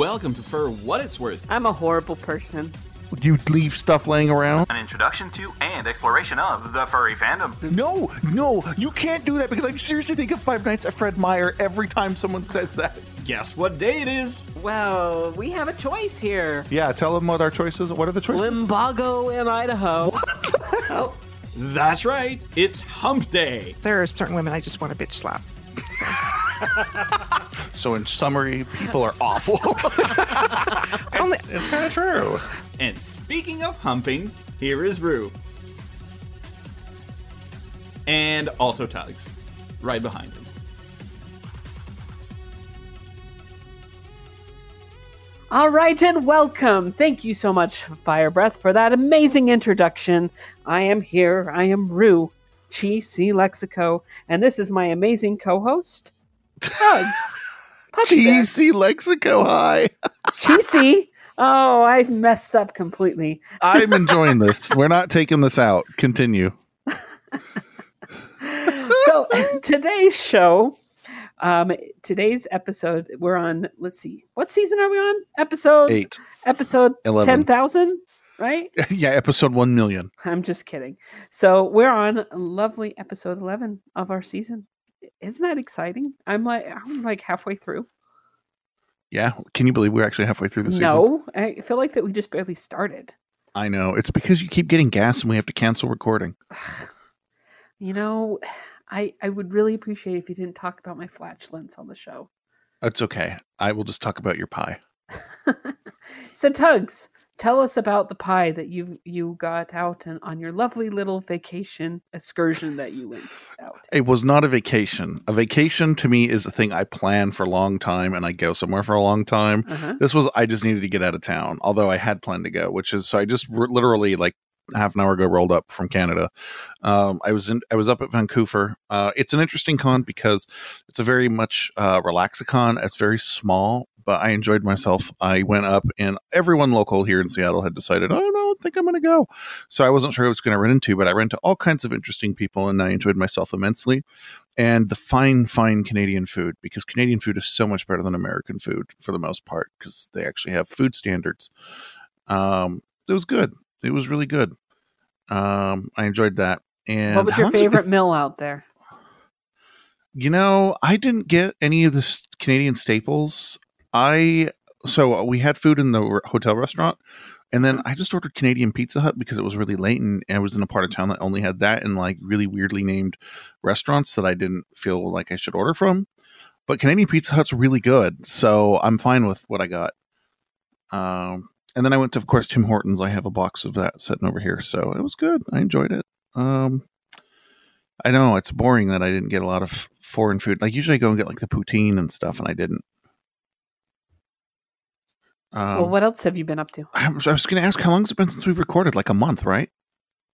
Welcome to For What It's Worth, I'm a horrible person. Would you leave stuff laying around? An introduction to and exploration of the furry fandom. No, no, you can't do that because I seriously think of Five Nights at Fred Meyer every time someone says that. Guess what day it is? Well, we have a choice here. Yeah, tell them what our choices. Are. What are the choices? Limbago in Idaho. What? That's right, it's Hump Day. There are certain women I just want to bitch slap. So, in summary, people are awful. Only- it's kind of true. And speaking of humping, here is Rue. And also Tugs, right behind him. All right, and welcome. Thank you so much, Fire Breath, for that amazing introduction. I am here. I am Rue, Chi C Lexico, and this is my amazing co-host, Tugs. Puppy. GC Lexico High. Chi Oh, I messed up completely. I'm enjoying this. We're not taking this out. Continue. so today's show um today's episode we're on let's see what season are we on episode Eight. episode Eleven. 10000 right Yeah, episode 1 million. i'm just kidding so we're on lovely episode 11 of our season isn't that exciting i'm like i'm like halfway through Yeah. Can you believe we're actually halfway through the season? no i feel like that we just barely started I know. It's because you keep getting gas and we have to cancel recording. you know i i would really appreciate if you didn't talk about my flatulence on the show It's okay. I will just talk about your pie. so Tugs, tell us about the pie that you you got out and on your lovely little vacation excursion that you went out. It was not a vacation. A vacation to me is a thing I plan for a long time and I go somewhere for a long time. Uh-huh. This was I just needed to get out of town, although I had planned to go, which is so I just r- literally like half an hour ago rolled up from Canada. Um, I was in I was up at Vancouver. Uh, it's an interesting con because it's a very much uh, relaxicon. It's very small, but I enjoyed myself. I went up and everyone local here in Seattle had decided, oh no, I don't think I'm going to go. So I wasn't sure who I was going to run into, but I ran into all kinds of interesting people and I enjoyed myself immensely. And the fine, fine Canadian food, because Canadian food is so much better than American food for the most part, because they actually have food standards. Um, it was good. It was really good. Um, I enjoyed that. And what was your favorite meal out there? you know, I didn't get any of the Canadian staples. I so we had food in the hotel restaurant, and then I just ordered Canadian Pizza Hut because it was really late, and I was in a part of town that only had that and like really weirdly named restaurants that I didn't feel like I should order from. But Canadian Pizza Hut's really good, so I'm fine with what I got. Um, and then I went to, of course, Tim Hortons. I have a box of that sitting over here, so it was good. I enjoyed it. Um, I know it's boring that I didn't get a lot of foreign food. Like usually I go and get like the poutine and stuff, and I didn't. Um, well, what else have you been up to? I was, I was going to ask how long has it been since we've recorded? Like a month, right?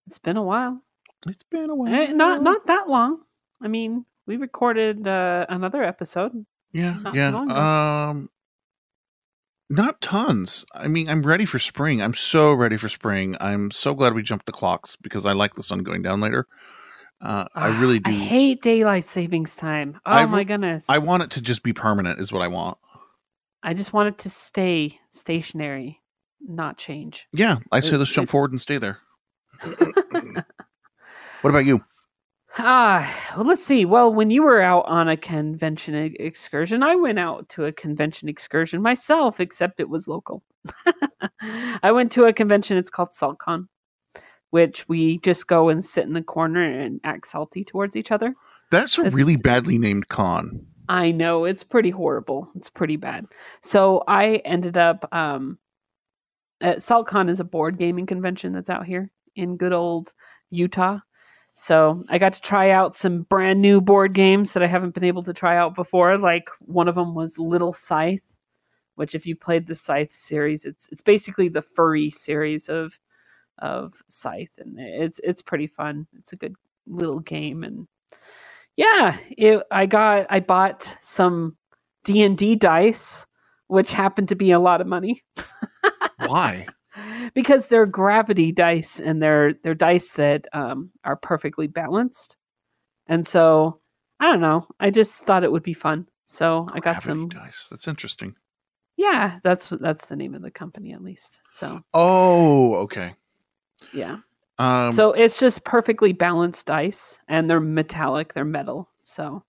It's been a while. It's been a while. Eh, not not that long. I mean, we recorded uh, another episode. Yeah, not yeah. Um, not tons. I mean, I'm ready for spring. I'm so ready for spring. I'm so glad we jumped the clocks because I like the sun going down later. Uh, I really do. I hate daylight savings time. Oh I my goodness. I want it to just be permanent. Is what I want. I just want it to stay stationary, not change. Yeah, I say let's jump forward and stay there. what about you? Ah, well, let's see. Well, when you were out on a convention excursion, I went out to a convention excursion myself, except it was local. I went to a convention. It's called SaltCon, which we just go and sit in the corner and act salty towards each other. That's a It's- really badly named con. I know it's pretty horrible. It's pretty bad. So I ended up um at SaltCon is a board gaming convention that's out here in good old Utah. So I got to try out some brand new board games that I haven't been able to try out before. Like one of them was Little Scythe, which if you played the Scythe series, it's it's basically the furry series of of Scythe, and it's it's pretty fun. It's a good little game, and yeah, it, I got I bought some D and D dice, which happened to be a lot of money Why? because they're gravity dice and they're they're dice that um, are perfectly balanced, and so I don't know. I just thought it would be fun, so I got some dice. That's interesting. Yeah, that's that's the name of the company at least. So Oh, okay. yeah. Um, so it's just perfectly balanced dice and they're metallic, they're metal. So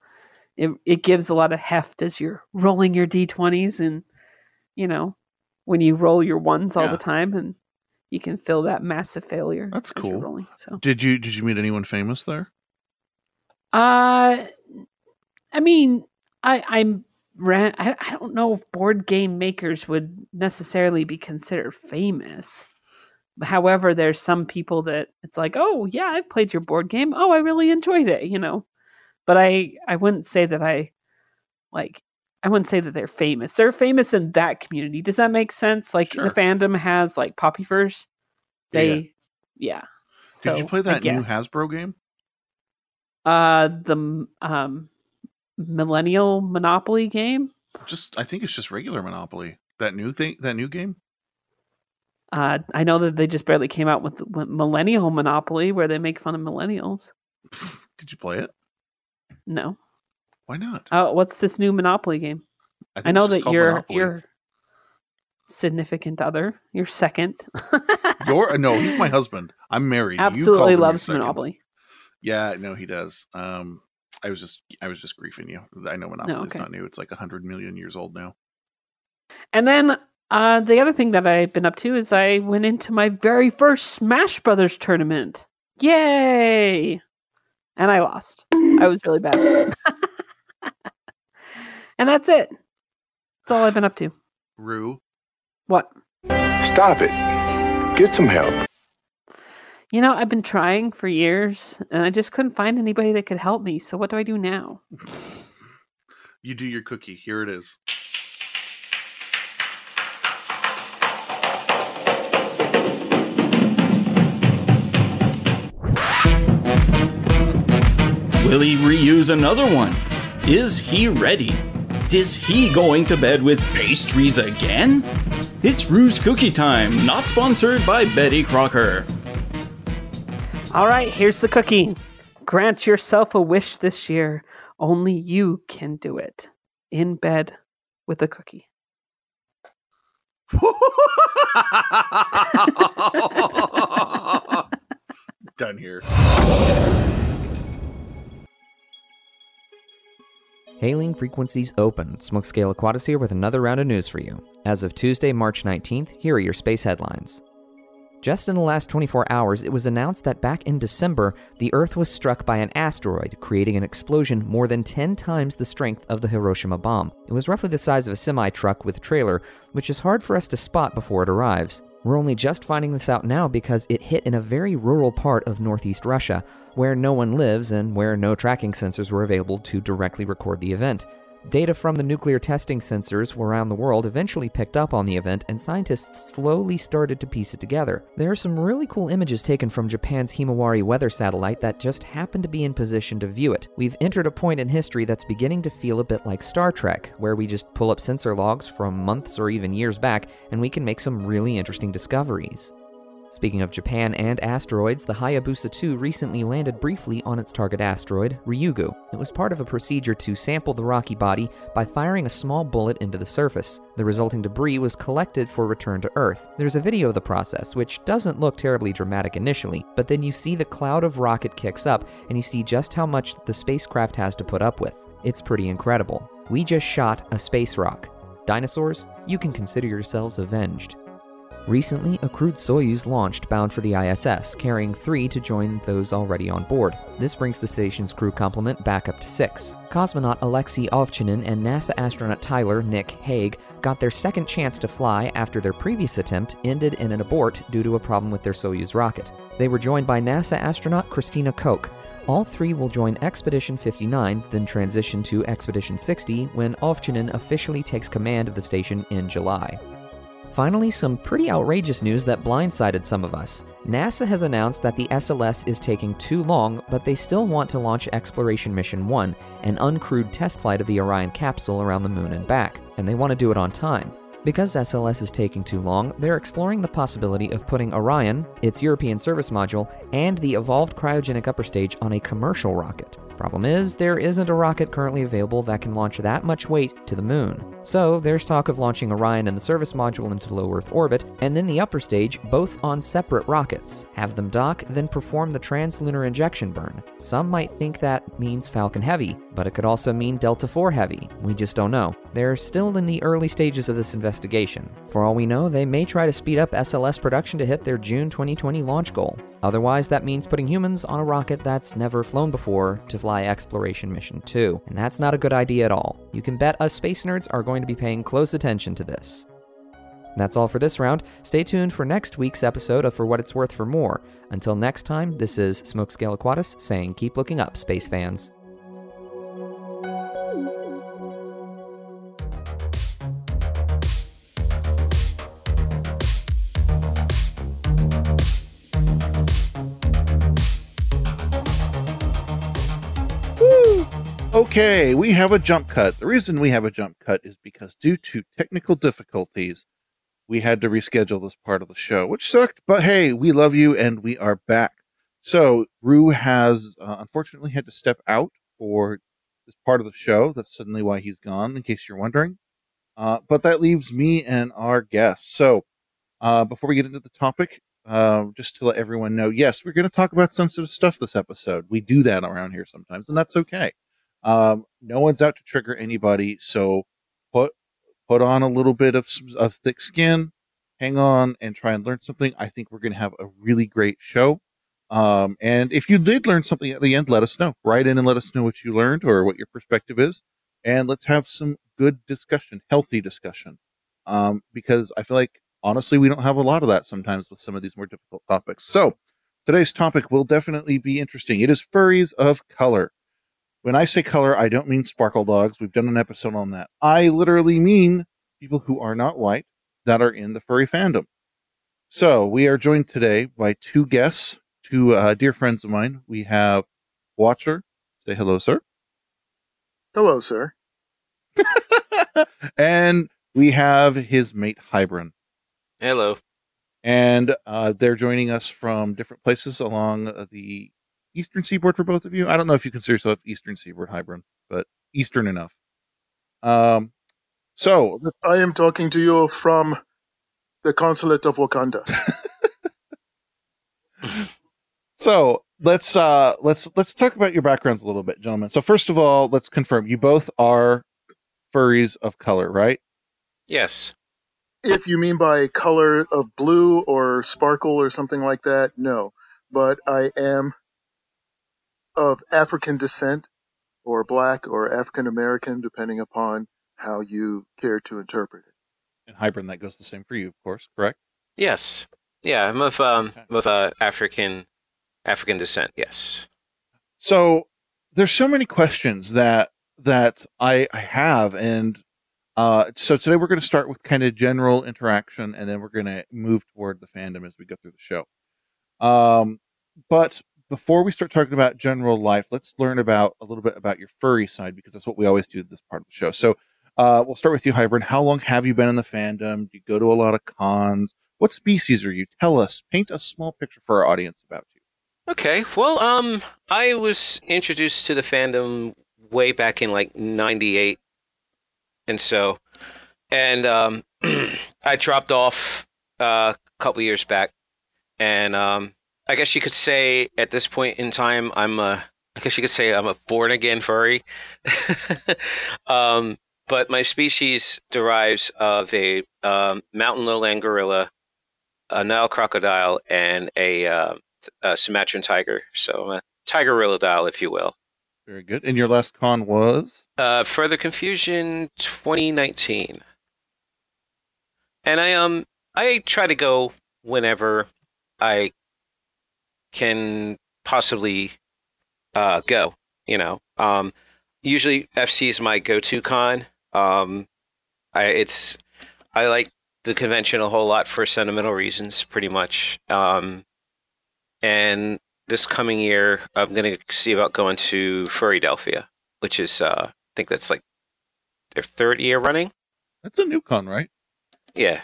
it it gives a lot of heft as you're rolling your D20s and you know, when you roll your ones all Yeah. the time and you can feel that massive failure. That's cool. Rolling. So did you did you meet anyone famous there? uh I mean, I I'm ran I, I don't know if board game makers would necessarily be considered famous. However, there's some people that it's like, oh yeah, I've played your board game. Oh, I really enjoyed it, you know. But I I wouldn't say that I like I wouldn't say that they're famous. They're famous in that community. Does that make sense? Like Sure. the fandom has like Poppyverse. Yeah. They yeah. So did you play that new. Hasbro game? Uh, the um, Millennial Monopoly game. Just I think it's just regular Monopoly. That new thing, that new game. Uh, I know that they just barely came out with, Millennial Monopoly, where they make fun of millennials. Did you play it? No. Why not? Oh, what's this new Monopoly game? I think know that your Monopoly. your significant other, your second, Your no, he's my husband. I'm married. Absolutely loves. Monopoly. Yeah, no, he does. Um, I was just I was just griefing you. I know Monopoly is okay. not new. It's like a hundred million years old now. And then uh, the other thing that I've been up to is I went into my very first Smash Brothers tournament. Yay! And I lost. I was really bad. and that's it. That's all I've been up to. Rue, What? Stop it. Get some help. You know, I've been trying for years and I just couldn't find anybody that could help me. So what do I do now? you do your cookie. Here it is. Will he reuse another one? Is he ready? Is he going to bed with pastries again? It's Rue's Cookie Time, not sponsored by Betty Crocker. All right, here's the cookie. Grant yourself a wish this year. Only you can do it. In bed with a cookie. Done here. Hailing frequencies open. Smokescale Aquatis here with another round of news for you. As of Tuesday, March 19th, here are your space headlines. Just in the last 24 hours, it was announced that back in December, the Earth was struck by an asteroid, creating an explosion more than 10 times the strength of the Hiroshima bomb. It was roughly the size of a semi truck with a trailer, which is hard for us to spot before it arrives. We're only just finding this out now because it hit in a very rural part of northeast Russia, where no one lives and where no tracking sensors were available to directly record the event. Data from the nuclear testing sensors around the world eventually picked up on the event, and scientists slowly started to piece it together. There are some really cool images taken from Japan's Himawari weather satellite that just happened to be in position to view it. We've entered a point in history that's beginning to feel a bit like Star Trek, where we just pull up sensor logs from months or even years back, and we can make some really interesting discoveries. Speaking of Japan and asteroids, the Hayabusa 2 recently landed briefly on its target asteroid, Ryugu. It was part of a procedure to sample the rocky body by firing a small bullet into the surface. The resulting debris was collected for return to Earth. There's a video of the process, which doesn't look terribly dramatic initially, but then you see the cloud of rocket kicks up and you see just how much the spacecraft has to put up with. It's pretty incredible. We just shot a space rock. Dinosaurs, you can consider yourselves avenged. Recently, a crewed Soyuz launched bound for the ISS, carrying three to join those already on board. This brings the station's crew complement back up to six. Cosmonaut Alexei Ovchinin and NASA astronaut Tyler Nick Hague got their second chance to fly after their previous attempt ended in an abort due to a problem with their Soyuz rocket. They were joined by NASA astronaut Christina Koch. All three will join Expedition 59, then transition to Expedition 60 when Ovchinin officially takes command of the station in July. Finally, some pretty outrageous news that blindsided some of us. NASA has announced that the SLS is taking too long, but they still want to launch Exploration Mission 1, an uncrewed test flight of the Orion capsule around the moon and back, and they want to do it on time. Because SLS is taking too long, they're exploring the possibility of putting Orion, its European service module, and the evolved cryogenic upper stage on a commercial rocket. Problem is, there isn't a rocket currently available that can launch that much weight to the moon. So, there's talk of launching Orion and the service module into low Earth orbit, and then the upper stage, both on separate rockets. Have them dock, then perform the translunar injection burn. Some might think that means Falcon Heavy, but it could also mean Delta IV Heavy. We just don't know. They're still in the early stages of this investigation. For all we know, they may try to speed up SLS production to hit their June 2020 launch goal. Otherwise, that means putting humans on a rocket that's never flown before to fly Exploration Mission 2. And that's not a good idea at all. You can bet us space nerds are going to be paying close attention to this. That's all for this round. Stay tuned for next week's episode of For What It's Worth for more. Until next time, this is Smokescale Aquatus saying keep looking up, space fans. Okay, we have a jump cut. The reason we have a jump cut is because due to technical difficulties, we had to reschedule this part of the show, which sucked, but hey, we love you and we are back. So, Rue has uh, unfortunately had to step out for this part of the show. That's suddenly why he's gone, in case you're wondering. Uh, but that leaves me and our guests. So, uh, before we get into the topic, uh, just to let everyone know, yes, we're going to talk about sensitive stuff this episode. We do that around here sometimes, and that's okay. Um, no one's out to trigger anybody, so put put on a little bit of, of thick skin, hang on, and try and learn something. I think we're going to have a really great show. Um, and if you did learn something at the end, let us know. Write in and let us know what you learned or what your perspective is, and let's have some good discussion, healthy discussion. Um, because I feel like honestly, we don't have a lot of that sometimes with some of these more difficult topics. So today's topic will definitely be interesting. It is furries of color. When I say color, I don't mean sparkle dogs. We've done an episode on that. I literally mean people who are not white that are in the furry fandom. So we are joined today by two guests, two uh, dear friends of mine. We have Watcher. Say hello, sir. Hello, sir. and we have his mate Hybrid. Hello. and uh, they're joining us from different places along uh, the eastern seaboard for both of you. I don't know if you consider yourself eastern seaboard hybrid, but eastern enough. Um, so I am talking to you from the consulate of Wakanda. so let's uh let's let's talk about your backgrounds a little bit, gentlemen. So first of all, let's confirm you both are furries of color, right? Yes. if you mean by color of blue or sparkle or something like that, no. But I am of African descent or black or African American, depending upon how you care to interpret it. And hybrid that goes the same for you, of course, correct? Yes. Yeah, I'm of um of uh, African African descent. Yes. so there's so many questions that that I, I have and uh so today we're going to start with kind of general interaction and then we're going to move toward the fandom as we go through the show um but before we start talking about general life let's learn about a little bit about your furry side because that's what we always do this part of the show. So uh we'll start with you hybrid. How long have you been in the fandom? Do you go to a lot of cons? What species are you? Tell us. Paint a small picture for our audience about you. Okay. Well, um, I was introduced to the fandom way back in like '98, and so, and um, I dropped off uh, a couple years back, and um, I guess you could say at this point in time, I'm a, I guess you could say I'm a born again furry. um, but my species derives of a um, mountain lowland gorilla, a Nile crocodile, and a uh, uh, Sumatran tiger. So I'm a tiger tigerilodile, if you will. very good and your last con was Uh, further confusion 2019. And I um I try to go whenever I can possibly uh, go. You know, um, usually FC is my go-to con. Um, I it's I like the convention a whole lot for sentimental reasons, pretty much. Um, and this coming year, I'm gonna see about going to Furrydelphia, which is uh, I think that's like their third year running. that's a new con right Yeah,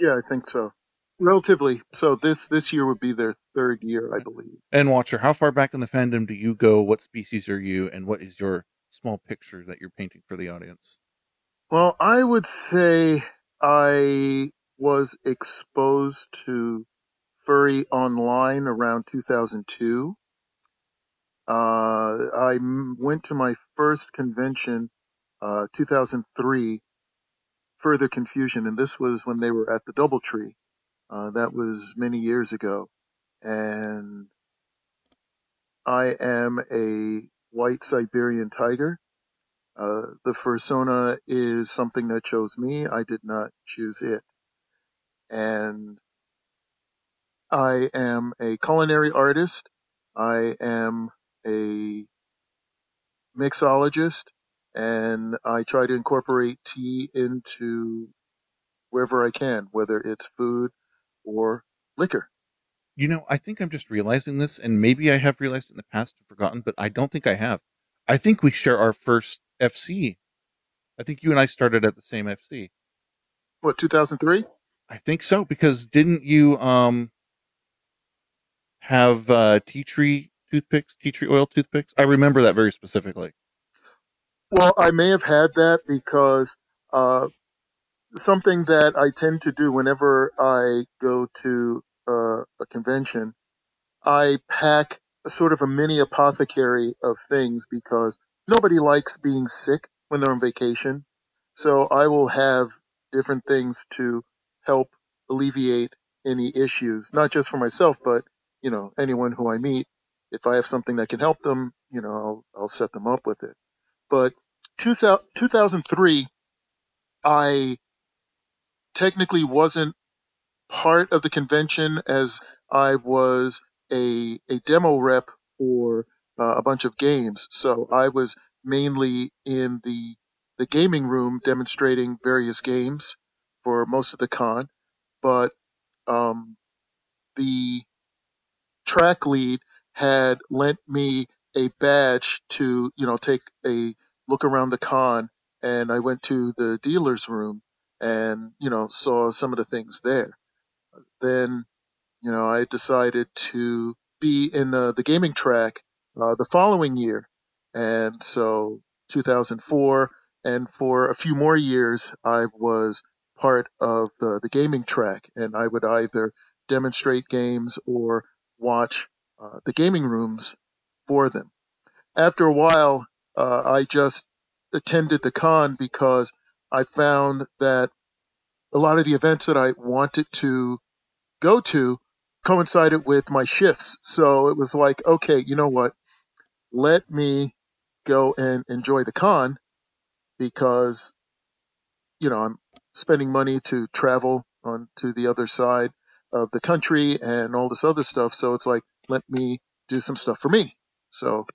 Yeah, I think so. Relatively. So this this year would be their third year, I believe. And Watcher, how far back in the fandom do you go? What species are you, and what is your small picture that you're painting for the audience? Well, I would say I was exposed to furry online around 2002. Uh, I m- went to my first convention, uh, 2003, Further Confusion, and this was when they were at the Doubletree. Uh, that was many years ago. And I am a white Siberian tiger. Uh, the fursona is something that chose me. I did not choose it. And I am a culinary artist. I am a mixologist and I try to incorporate tea into wherever I can, whether it's food or liquor. You know, I think I'm just realizing this, and maybe I have realized it in the past and forgotten, but I don't think I have. I think we share our first FC. I think you and I started at the same FC. What, 2003? I think so because didn't you um have uh, tea tree toothpicks, tea tree oil toothpicks? I remember that very specifically. Well, I may have had that because uh, something that I tend to do whenever I go to uh, a convention, I pack a sort of a mini apothecary of things because nobody likes being sick when they're on vacation. So I will have different things to help alleviate any issues, not just for myself, but you know anyone who I meet. If I have something that can help them, you know, I'll I'll set them up with it. But 2003, I technically wasn't part of the convention as I was a a demo rep for uh, a bunch of games. So I was mainly in the the gaming room demonstrating various games for most of the con, but um, the track lead had lent me a badge to you know take a look around the con, and I went to the dealer's room and you know saw some of the things there. Then you know I decided to be in uh, the gaming track uh, the following year, and so 2004, and for a few more years I was part of the the gaming track, and I would either demonstrate games or watch uh, the gaming rooms for them. After a while, uh, I just attended the con because I found that a lot of the events that I wanted to go to coincided with my shifts. So it was like, okay, you know what? Let me go and enjoy the con because, you know, I'm spending money to travel on to the other side of the country and all this other stuff. So it's like, let me do some stuff for me. So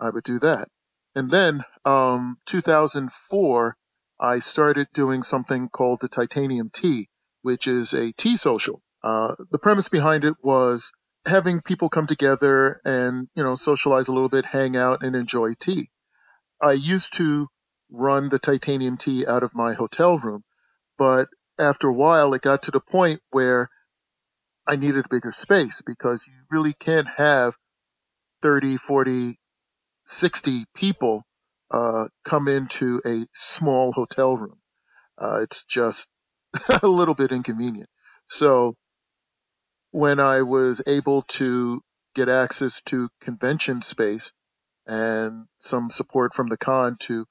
I would do that. And then, um, 2004, I started doing something called the Titanium Tea, which is a tea social. Uh, the premise behind it was having people come together and, you know, socialize a little bit, hang out and enjoy tea. I used to run the Titanium Tea out of my hotel room, but after a while it got to the point where I needed a bigger space because you really can't have 30, 40, 60 people uh, come into a small hotel room. Uh, it's just a little bit inconvenient. So when I was able to get access to convention space and some support from the con to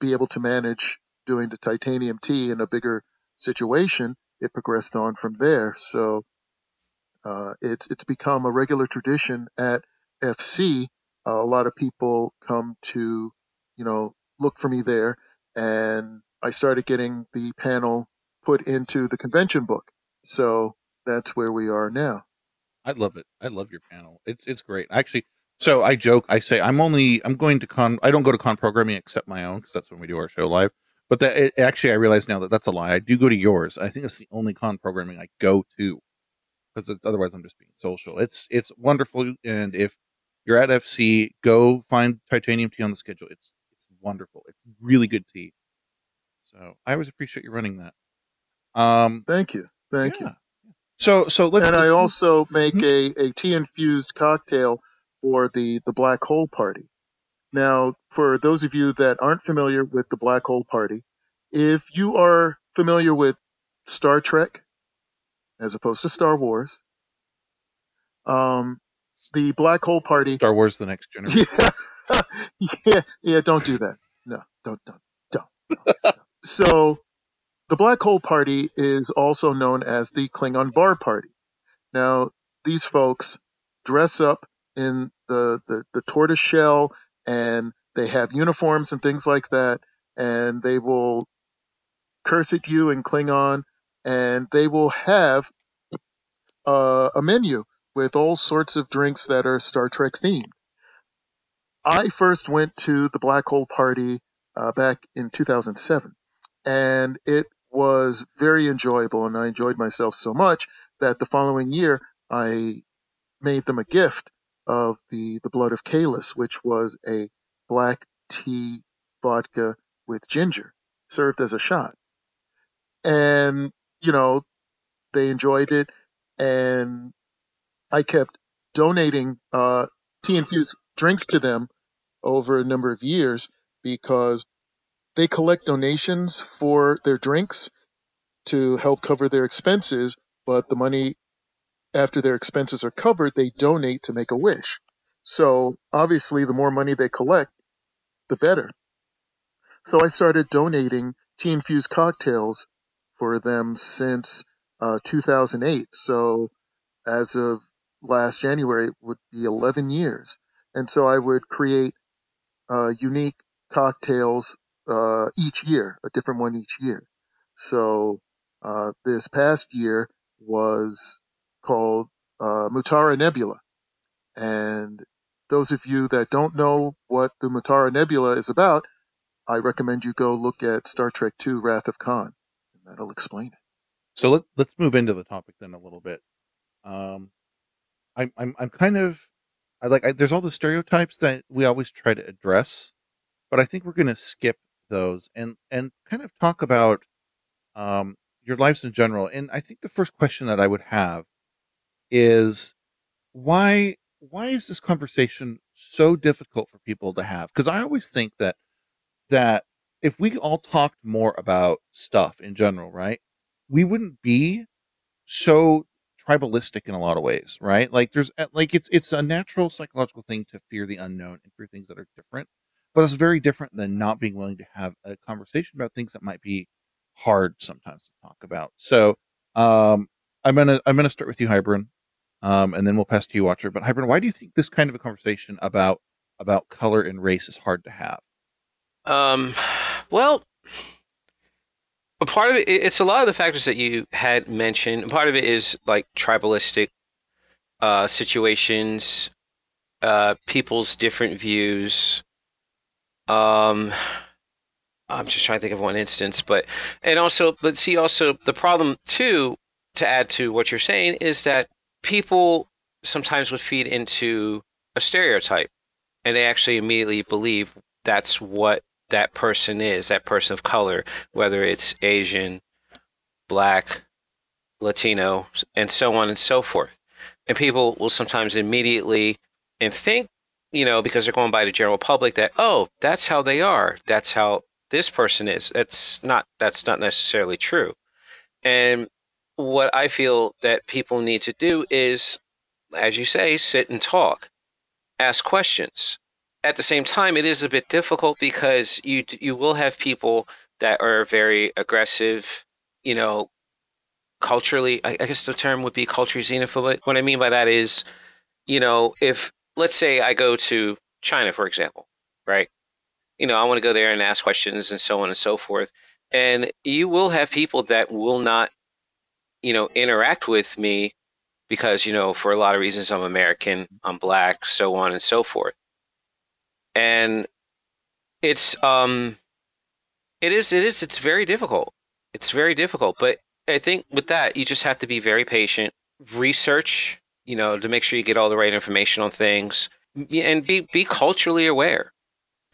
be able to manage doing the titanium tea in a bigger situation, it progressed on from there. So uh, it's it's become a regular tradition at FC. A lot of people come to, you know, look for me there, and I started getting the panel put into the convention book. So that's where we are now. I love it. I love your panel. It's it's great. Actually, so I joke. I say I'm only I'm going to con. I don't go to con programming except my own because that's when we do our show live. But that it, actually, I realize now that that's a lie. I do go to yours. I think it's the only con programming I go to because otherwise I'm just being social. It's it's wonderful, and if you're at FC, go find Titanium Tea on the schedule. It's it's wonderful. It's really good tea. So I always appreciate you running that. Um, Thank you. Thank you. So so let's and I also make Mhm. a, a tea infused cocktail for the, the Black Hole Party. Now, for those of you that aren't familiar with the Black Hole Party, if you are familiar with Star Trek as opposed to Star Wars, um, the Black Hole Party. Star Wars: The Next Generation. Yeah, yeah, yeah. Don't do that. No, don't, don't, don't. don't, don't. so, the Black Hole Party is also known as the Klingon Bar Party. Now, these folks dress up in the, the, the tortoise shell and they have uniforms and things like that, and they will curse at you in Klingon, and they will have uh, a menu with all sorts of drinks that are Star Trek themed. I first went to the Black Hole Party uh, back in 2007, and it was very enjoyable, and I enjoyed myself so much that the following year I made them a gift of the, the blood of Kahless, which was a black tea vodka with ginger served as a shot. And, you know, they enjoyed it, and I kept donating uh, tea infused drinks to them over a number of years because they collect donations for their drinks to help cover their expenses, but the money after their expenses are covered, they donate to make a wish. So obviously, the more money they collect, the better. So I started donating tea infused cocktails for them since uh, 2008. So as of last January, would be 11 years. And so I would create uh, unique cocktails uh, each year, a different one each year. So uh, this past year was called uh, Mutara Nebula. And those of you that don't know what the Mutara Nebula is about, I recommend you go look at Star Trek II Wrath of Khan, and that'll explain it. So let let's move into the topic then a little bit. Um, I'm I'm I'm kind of I like I, there's all the stereotypes that we always try to address, but I think we're going to skip those and and kind of talk about um your lives in general. And I think the first question that I would have is why why is this conversation so difficult for people to have? Because I always think that that if we all talked more about stuff in general, right, we wouldn't be so tribalistic in a lot of ways, right? Like there's uh, like it's it's a natural psychological thing to fear the unknown and fear things that are different, but it's very different than not being willing to have a conversation about things that might be hard sometimes to talk about. So um, I'm gonna I'm gonna start with you, Hybrid, um, and then we'll pass to you, Watcher. But Hybrid, why do you think this kind of a conversation about about color and race is hard to have? Um, well, a part of it, it's a lot of the factors that you had mentioned. Part of it is like tribalistic uh, situations, uh, people's different views. Um, I'm just trying to think of one instance, but and also let's see. Also, the problem too, to add to what you're saying, is that people sometimes would feed into a stereotype, and they actually immediately believe that's what that person is, that person of color, whether it's Asian, black, Latino, and so on and so forth. And people will sometimes immediately and think, you know, because they're going by the general public that, oh, that's how they are. That's how this person is. That's not that's not necessarily true. And what I feel that people need to do is, as you say, sit and talk, ask questions, at the same time, it is a bit difficult because you you will have people that are very aggressive, you know, culturally. I, I guess the term would be culturally xenophobic. What I mean by that is, you know, if let's say I go to China, for example, right? You know, I want to go there and ask questions and so on and so forth, and you will have people that will not, you know, interact with me because you know, for a lot of reasons, I'm American, I'm black, so on and so forth and it's um it is it is it's very difficult. It's very difficult. But i think with that you just have to be very patient research you know to make sure you get all the right information on things and be be culturally aware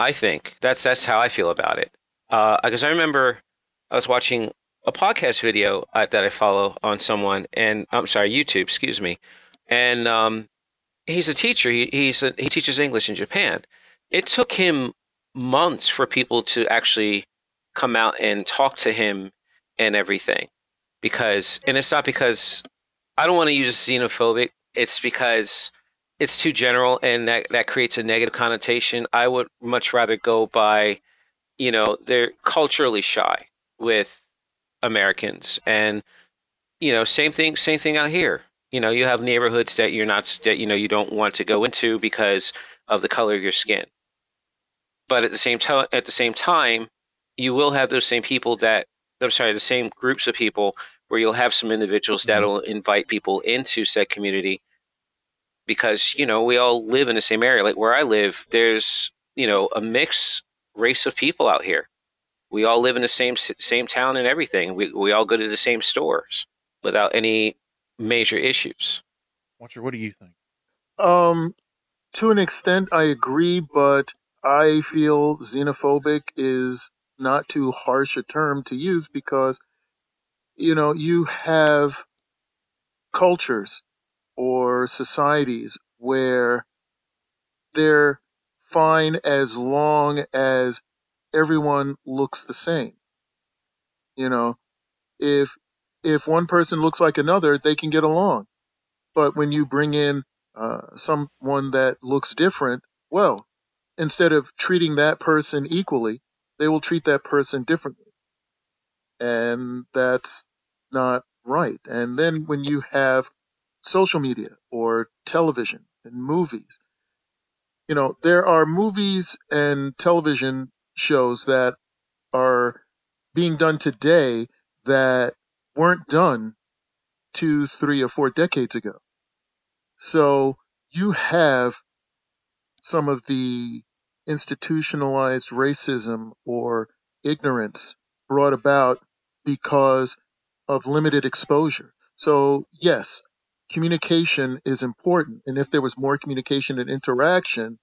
i think. That's that's how i feel about it. Uh because i remember i was watching a podcast video uh, that I follow on someone, and I'm sorry, YouTube, excuse me, and um, he's a teacher. He he's a, he teaches English in Japan. It took him months for people to actually come out and talk to him and everything, because and it's not because I don't want to use xenophobic. It's because it's too general and that that creates a negative connotation. I would much rather go by, you know, they're culturally shy with Americans, and you know, same thing, same thing out here. You know, you have neighborhoods that you're not that you know you don't want to go into because of the color of your skin. But at the same time, at the same time, you will have those same people that I'm sorry, the same groups of people where you'll have some individuals Mm-hmm. that'll invite people into said community because you know we all live in the same area. Like where I live, there's you know a mixed race of people out here. We all live in the same same town and everything. We we all go to the same stores without any major issues. Watcher, what do you think? Um, to an extent, I agree, but I feel xenophobic is not too harsh a term to use because, you know, you have cultures or societies where they're fine as long as everyone looks the same. You know, if if one person looks like another, they can get along. But when you bring in uh, someone that looks different, well, instead of treating that person equally, they will treat that person differently. And that's not right. And then when you have social media or television and movies, you know, there are movies and television shows that are being done today that weren't done two, three, or four decades ago. So you have some of the institutionalized racism or ignorance brought about because of limited exposure. So yes, communication is important. And if there was more communication and interaction,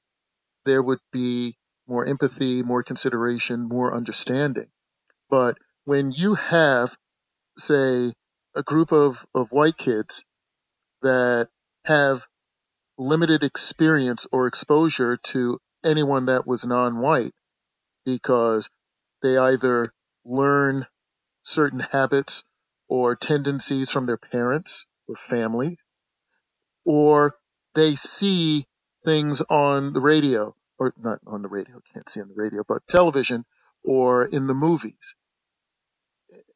there would be more empathy, more consideration, more understanding. But when you have, say, a group of, of white kids that have limited experience or exposure to anyone that was non-white because they either learn certain habits or tendencies from their parents or family, or they see things on the radio, or not on the radio, can't see on the radio, but television or in the movies.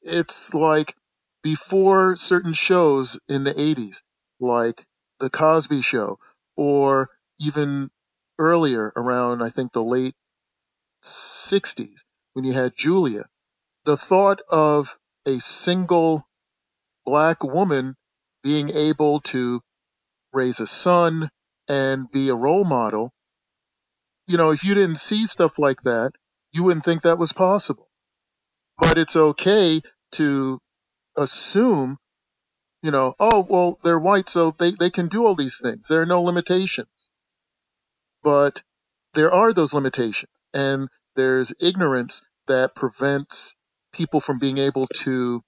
It's like before certain shows in the 80s, like The Cosby Show, or even earlier around, I think, the late 60s, when you had Julia, the thought of a single black woman being able to raise a son and be a role model, you know, if you didn't see stuff like that, you wouldn't think that was possible. But it's okay to assume, you know, oh, well, they're white, so they, they can do all these things. There are no limitations. But there are those limitations. And there's ignorance that prevents people from being able to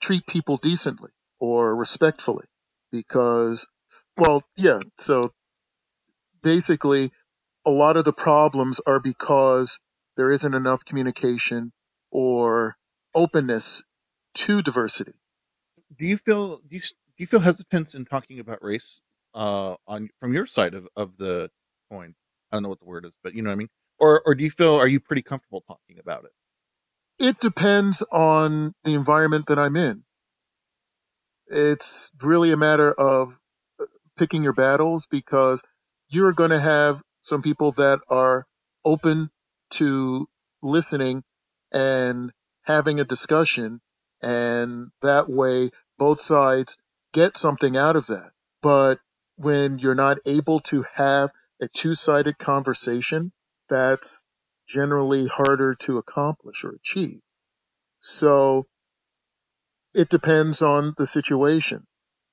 treat people decently or respectfully because, well, yeah, so basically a lot of the problems are because there isn't enough communication or openness to diversity. Do you feel do you, do you feel hesitance in talking about race uh, on from your side of, of the I don't know what the word is, but you know what I mean. Or or do you feel are you pretty comfortable talking about it? It depends on the environment that I'm in. It's really a matter of uh, picking your battles because you're going to have some people that are open to listening and having a discussion and that way both sides get something out of that. But when you're not able to have a two-sided conversation, that's generally harder to accomplish or achieve. So it depends on the situation.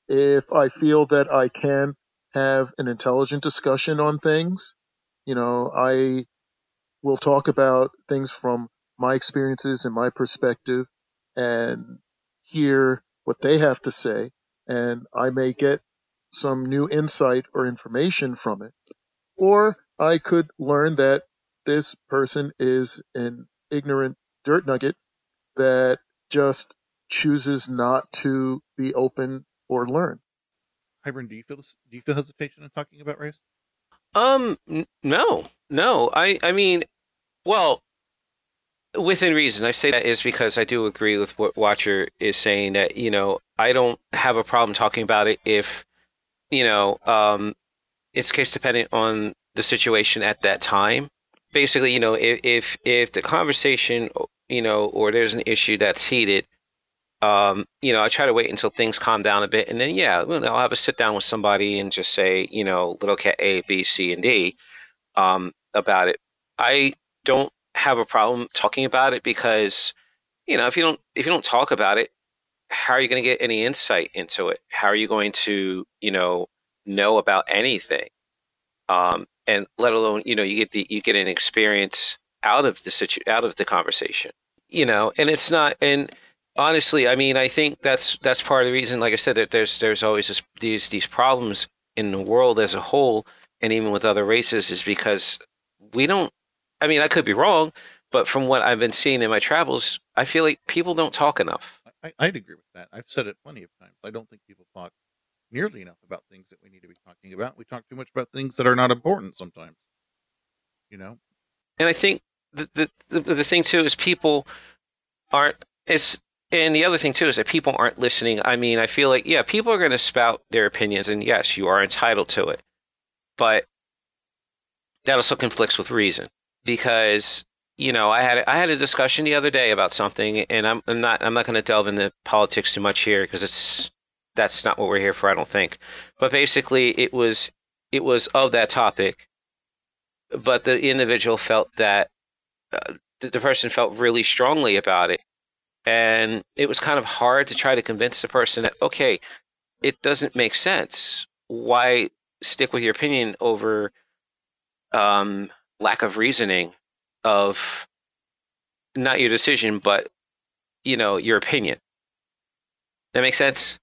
If I feel that I can have an intelligent discussion on things, you know, I will talk about things from my experiences and my perspective and hear what they have to say, and I may get some new insight or information from it. Or I could learn that this person is an ignorant dirt nugget that just chooses not to be open or learn. Hybern, do you feel this, do you feel hesitation in talking about race? Um, n- no, no. I, I mean, well, within reason. I say that is because I do agree with what Watcher is saying that you know I don't have a problem talking about it if you know um, it's case dependent on the situation at that time. Basically, you know, if if if the conversation, you know, or there's an issue that's heated, um, you know, I try to wait until things calm down a bit, and then yeah, I'll have a sit down with somebody and just say, you know, little cat A, B, C, and D um, about it. I don't have a problem talking about it because, you know, if you don't if you don't talk about it, how are you going to get any insight into it? How are you going to, you know, know about anything? Um, and let alone, you know, you get the you get an experience out of the situ out of the conversation, you know, and it's not and honestly, I mean, I think that's that's part of the reason. Like I said, that there's there's always this, these these problems in the world as a whole, and even with other races, is because we don't. I mean, I could be wrong, but from what I've been seeing in my travels, I feel like people don't talk enough. I, I'd agree with that. I've said it plenty of times. I don't think people talk nearly enough about things that we need to be talking about. We talk too much about things that are not important sometimes. You know, And I think the the the, thing too is people aren't. It's and the other thing too is that people aren't listening. I mean, I feel like yeah, people are going to spout their opinions, and yes, you are entitled to it, but that also conflicts with reason because you know I had I had a discussion the other day about something, and I'm, I'm not I'm not going to delve into politics too much here because it's that's not what we're here for. I don't think, but basically it was it was of that topic, but the individual felt that uh, the, the person felt really strongly about it. And it was kind of hard to try to convince the person that okay it doesn't make sense. Why stick with your opinion over um, lack of reasoning of not your decision but you know your opinion? That makes sense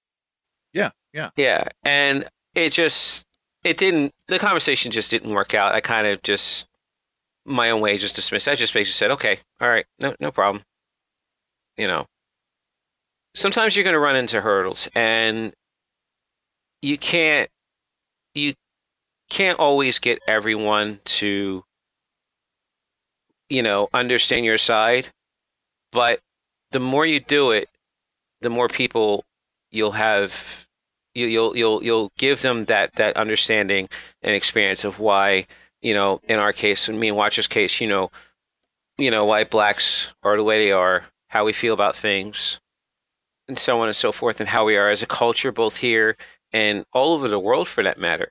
yeah, yeah. yeah and it just it didn't the conversation just didn't work out. I kind of just my own way just dismissed i just basically said okay all right no no problem. You know? Sometimes you're going to run into hurdles and you can't you can't always get everyone to you know understand your side but the more you do it the more people you'll have you, you'll you'll you'll give them that that understanding and experience of why you know in our case in me and watcher's case you know you know why blacks are the way they are how we feel about things and so on and so forth and how we are as a culture both here and all over the world for that matter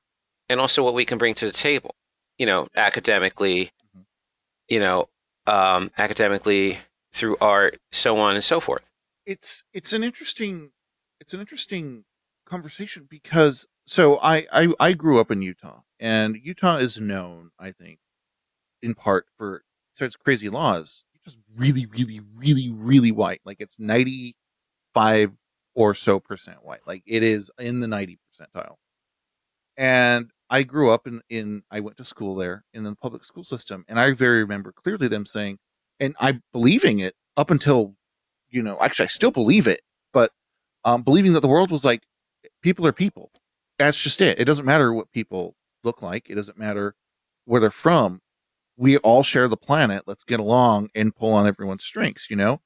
and also what we can bring to the table you know academically you know um, academically through art so on and so forth. It's it's an interesting it's an interesting conversation because so I, I I grew up in Utah and Utah is known I think in part for so its crazy laws just really really really really white like it's 95 or so percent white like it is in the 90 percentile. And I grew up in in I went to school there in the public school system and I very remember clearly them saying and I believing it up until you know actually I still believe it um believing that the world was like people are people. That's just it. It doesn't matter what people look like. It doesn't matter where they're from. We all share the planet. Let's get along and pull on everyone's strengths you know?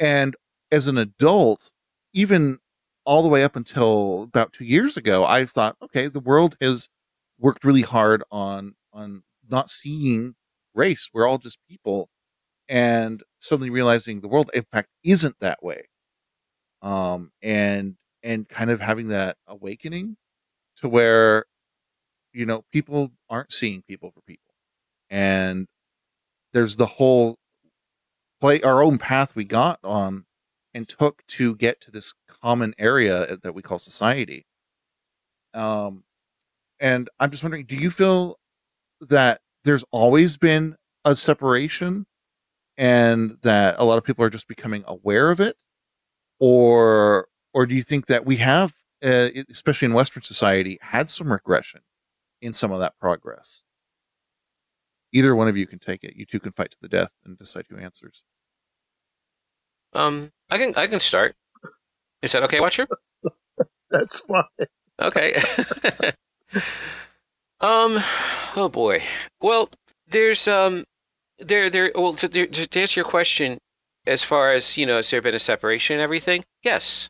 And as an adult even all the way up until about two years ago i thought okay the world has worked really hard on on not seeing race. We're all just people. And suddenly realizing the world in fact isn't that way um and and kind of having that awakening to where you know people aren't seeing people for people. And there's the whole play our own path we got on and took to get to this common area that we call society. Um and i'm just wondering do you feel that there's always been a separation and that a lot of people are just becoming aware of it or or do you think that we have, uh, especially in Western society, had some regression in some of that progress? Either one of you can take it. You two can fight to the death and decide who answers. Um, I can I can start. Is that okay, Watcher? That's fine. Okay. um, oh boy. Well, there's um, there there. Well, to, to answer your question, as far as you know, has there been a separation and everything? Yes.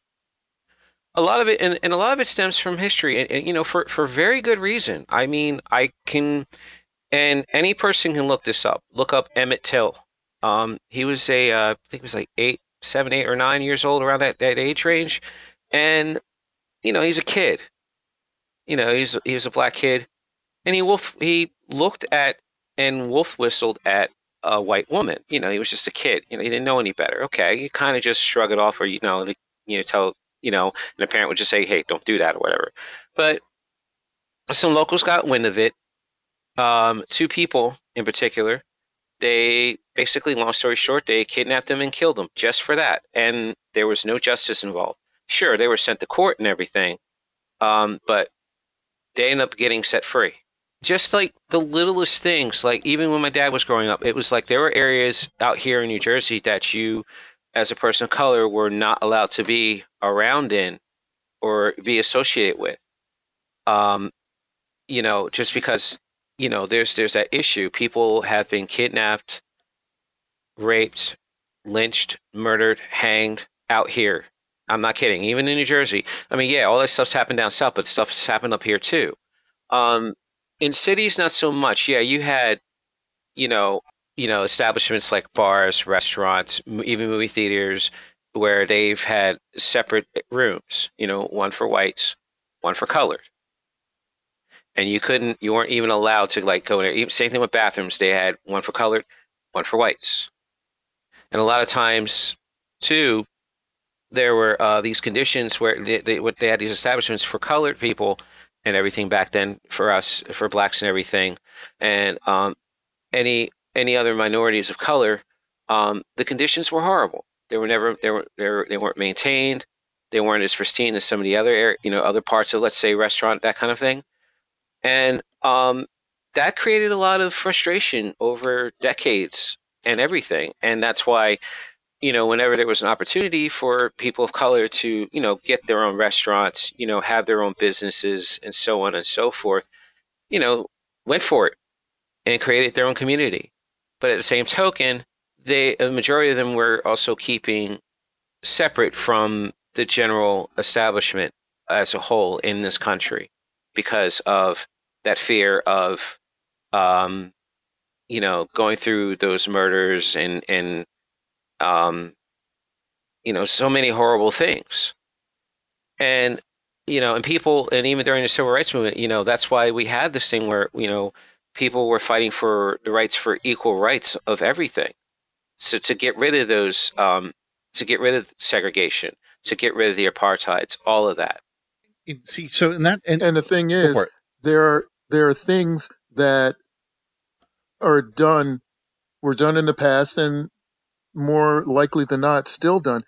A lot of it, and, and a lot of it stems from history, and, and you know, for for very good reason. I mean, I can, and any person can look this up. Look up Emmett Till. Um, he was a, uh, I think he was like eight, seven, eight, or nine years old, around that, that age range, and you know, he's a kid. You know, he's he was a black kid, and he wolf he looked at and wolf whistled at a white woman. You know, he was just a kid. You know, he didn't know any better. Okay, you kind of just shrug it off, or you know, you know, tell you know, and a parent would just say, "Hey, don't do that," or whatever. But some locals got wind of it. Um, two people in particular, they basically, long story short, they kidnapped him and killed him just for that, and there was no justice involved. Sure, they were sent to court and everything, um, but they ended up getting set free just like the littlest things like even when my dad was growing up it was like there were areas out here in new jersey that you as a person of color were not allowed to be around in or be associated with. Um you know just because you know there's there's that issue. People have been kidnapped raped lynched murdered hanged out here. I'm not kidding. Even in new jersey. I mean yeah all that stuff's happened down south but stuff's happened up here too. Um in cities not so much. Yeah you had you know you know establishments like bars restaurants even movie theaters where they've had separate rooms you know one for whites one for colored and you couldn't you weren't even allowed to like go in there. Same thing with bathrooms. They had one for colored one for whites. And a lot of times too there were uh, these conditions where they, they, they had these establishments for colored people and everything back then for us for blacks and everything. And um, any any other minorities of color um, the conditions were horrible. They were never they were, they were they weren't maintained. They weren't as pristine as some of the other you know other parts of let's say restaurant that kind of thing. And um, that created a lot of frustration over decades and everything. And that's why you know, whenever there was an opportunity for people of color to, you know, get their own restaurants, you know, have their own businesses and so on and so forth, you know, went for it and created their own community. But at the same token, they a majority of them were also keeping separate from the general establishment as a whole in this country because of that fear of um, you know, going through those murders and and um, you know, so many horrible things. And, you know, and people, and even during the civil rights movement, you know, that's why we had this thing where, you know, people were fighting for the rights for equal rights of everything. So to get rid of those, um, to get rid of segregation, to get rid of the apartheids, all of that. See, so in that, and, and the thing is, there are there are things that are done were done in the past, and more likely than not still done.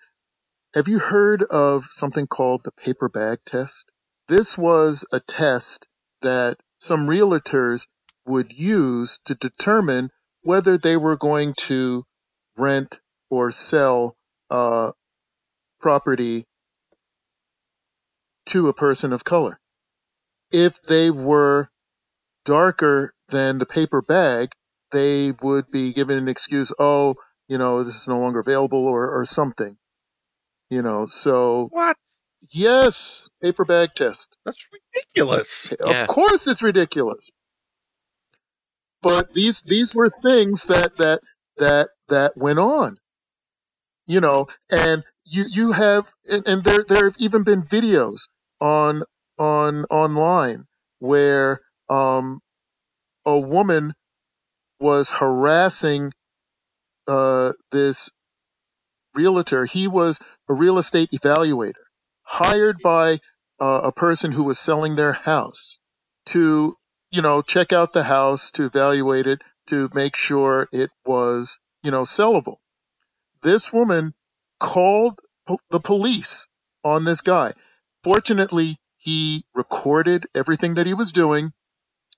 Have you heard of something called the paper bag test? This was a test that some realtors would use to determine whether they were going to rent or sell uh, property to a person of color. If they were darker than the paper bag, they would be given an excuse, oh, you know, this is no longer available or, or something. You know, so what? Yes, paper bag test. That's ridiculous. Of course it's ridiculous. But these these were things that that that that went on. You know, and you you have and, and there there have even been videos on on online where um a woman was harassing uh, this realtor, he was a real estate evaluator hired by uh, a person who was selling their house to, you know, check out the house, to evaluate it, to make sure it was, you know, sellable. This woman called po- the police on this guy. Fortunately, he recorded everything that he was doing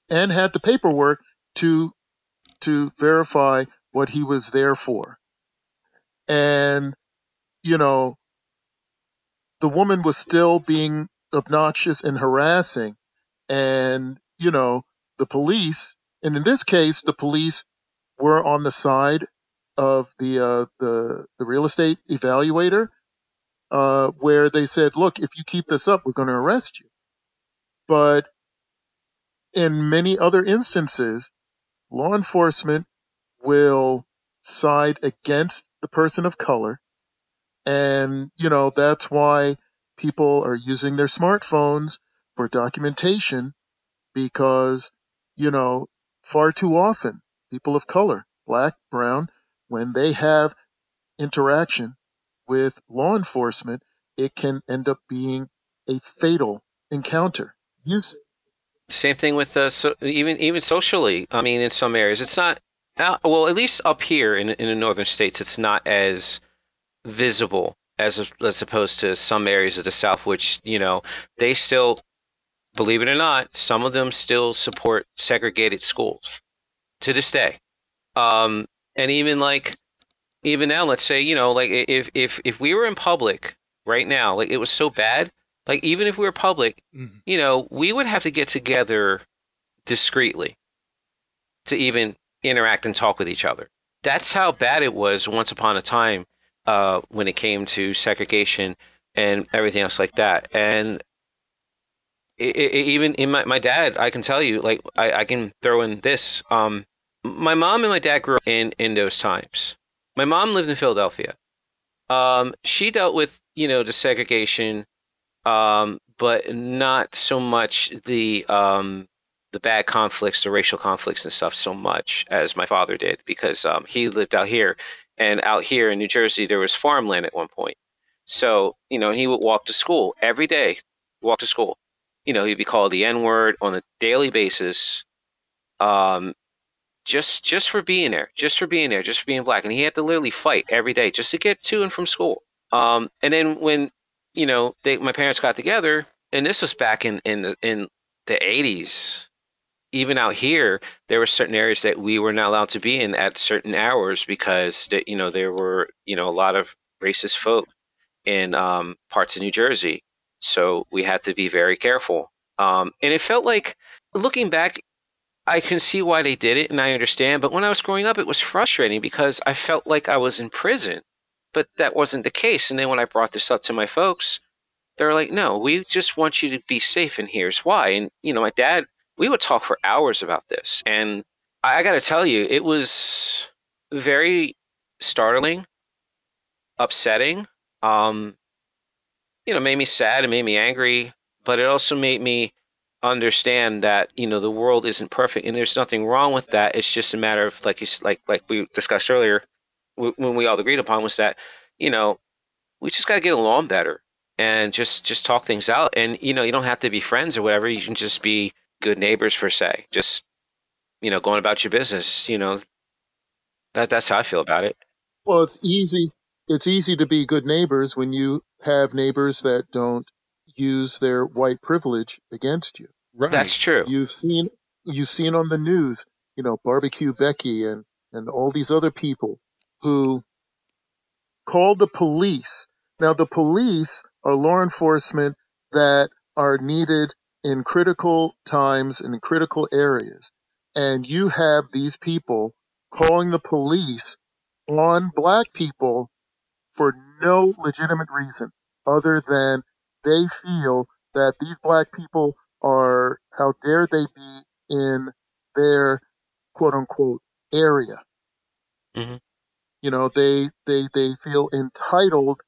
and had the paperwork to to verify what he was there for. And you know, the woman was still being obnoxious and harassing and you know, the police, and in this case the police were on the side of the uh, the the real estate evaluator uh, where they said, "Look, if you keep this up, we're going to arrest you." But in many other instances, law enforcement will side against the person of color, and you know that's why people are using their smartphones for documentation because you know far too often people of color, black, brown, when they have interaction with law enforcement, it can end up being a fatal encounter. You Same thing with uh, so even even socially. I mean, in some areas, it's not. Uh, well, at least up here in in the northern states, it's not as visible as as opposed to some areas of the south, which you know they still, believe it or not, some of them still support segregated schools to this day. Um, and even like even now, let's say you know like if if if we were in public right now, like it was so bad, like even if we were public, you know, we would have to get together discreetly to even interact and talk with each other. That's how bad it was once upon a time uh, when it came to segregation and everything else like that. And i i even in my, my dad, I can tell you, like, I, I can throw in this. Um, my mom and my dad grew up in, in those times. My mom lived in Philadelphia. Um, she dealt with, you know, the segregation, um, but not so much the um, the bad conflicts, the racial conflicts and stuff so much as my father did because um, he lived out here. And out here in New Jersey, there was farmland at one point. So, you know, he would walk to school every day, walk to school. You know, he'd be called the N word on a daily basis. Um, just just for being there, just for being there, just for being black. And he had to literally fight every day just to get to and from school. Um, and then when, you know, they my parents got together, and this was back in in in the 80s even out here there were certain areas that we were not allowed to be in at certain hours because that you know there were you know a lot of racist folk in um, parts of new jersey. So we had to be very careful. Um, and it felt like looking back i can see why they did it and i understand but when i was growing up it was frustrating because i felt like i was in prison but that wasn't the case. And then when i brought this up to my folks they're like, no, we just want you to be safe, and here's why. And you know, my dad, we would talk for hours about this, and I, I got to tell you, it was very startling, upsetting. Um, you know, made me sad, and made me angry, but it also made me understand that you know the world isn't perfect, and there's nothing wrong with that. It's just a matter of like you like like we discussed earlier, w- when we all agreed upon was that you know we just got to get along better and just just talk things out and you know you don't have to be friends or whatever you can just be good neighbors per se just you know going about your business you know that that's how i feel about it well, it's easy. It's easy to be good neighbors when you have neighbors that don't use their white privilege against you. Right. that's true You've seen you've seen on the news, you know, barbecue Becky and and all these other people who called the police. Now the police are law enforcement that are needed in critical times and in critical areas. And you have these people calling the police on black people for no legitimate reason other than they feel that these black people are, how dare they be in their quote unquote area. Mhm. You know, they, they, they feel entitled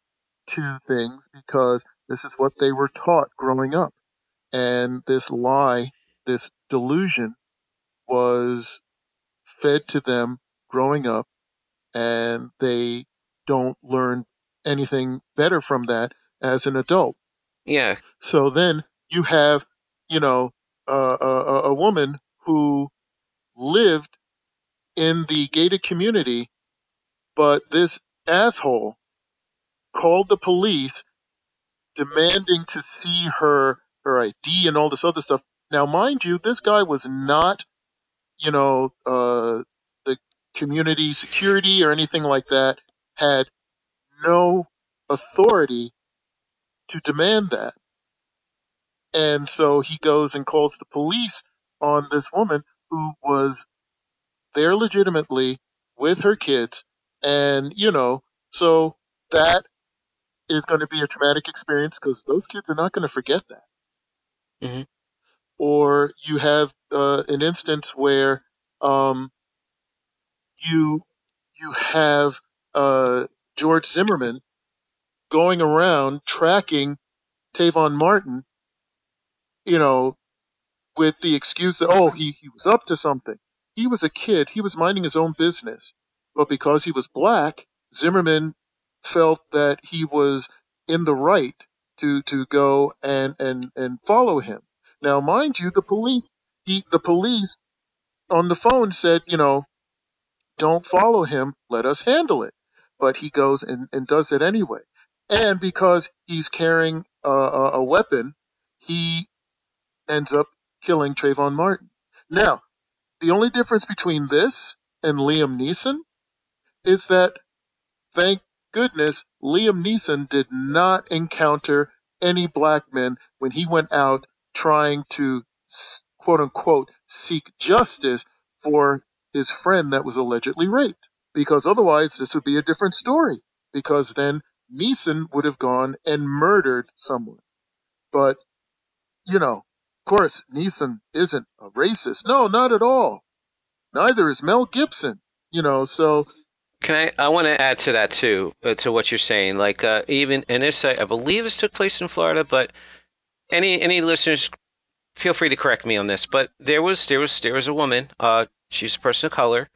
to things because this is what they were taught growing up. And this lie, this delusion was fed to them growing up and they don't learn anything better from that as an adult. yeah So then you have, you know, uh, a, a a woman who lived in the gated community, but this asshole called the police demanding to see her her ID and all this other stuff. Now, mind you, this guy was not, you know, uh, the community security or anything like that. Had no authority to demand that. And so he goes and calls the police on this woman who was there legitimately with her kids. And, you know, so that is going to be a traumatic experience because those kids are not going to forget that. Mhm. Or you have uh, an instance where um, you you have uh, George Zimmerman going around tracking Trayvon Martin, you know, with the excuse that oh he he was up to something. He was a kid. He was minding his own business, but because he was black, Zimmerman felt that he was in the right to to go and and and follow him. Now, mind you, the police he the police on the phone said, you know, don't follow him. Let us handle it. But he goes and, and does it anyway. And because he's carrying a, a, a weapon, he ends up killing Trayvon Martin. Now, the only difference between this and Liam Neeson is that, thank goodness, Liam Neeson did not encounter any black men when he went out trying to quote unquote seek justice for his friend that was allegedly raped. Because otherwise, this would be a different story. Because then Neeson would have gone and murdered someone. But, you know, of course, Neeson isn't a racist. No, not at all. Neither is Mel Gibson. You know, so Can I? I want to add to that too, uh, to what you're saying. Like uh, even and this, I, I believe this took place in Florida, but any any listeners, feel free to correct me on this. But there was there was there was a woman. Uh, she's a person of color,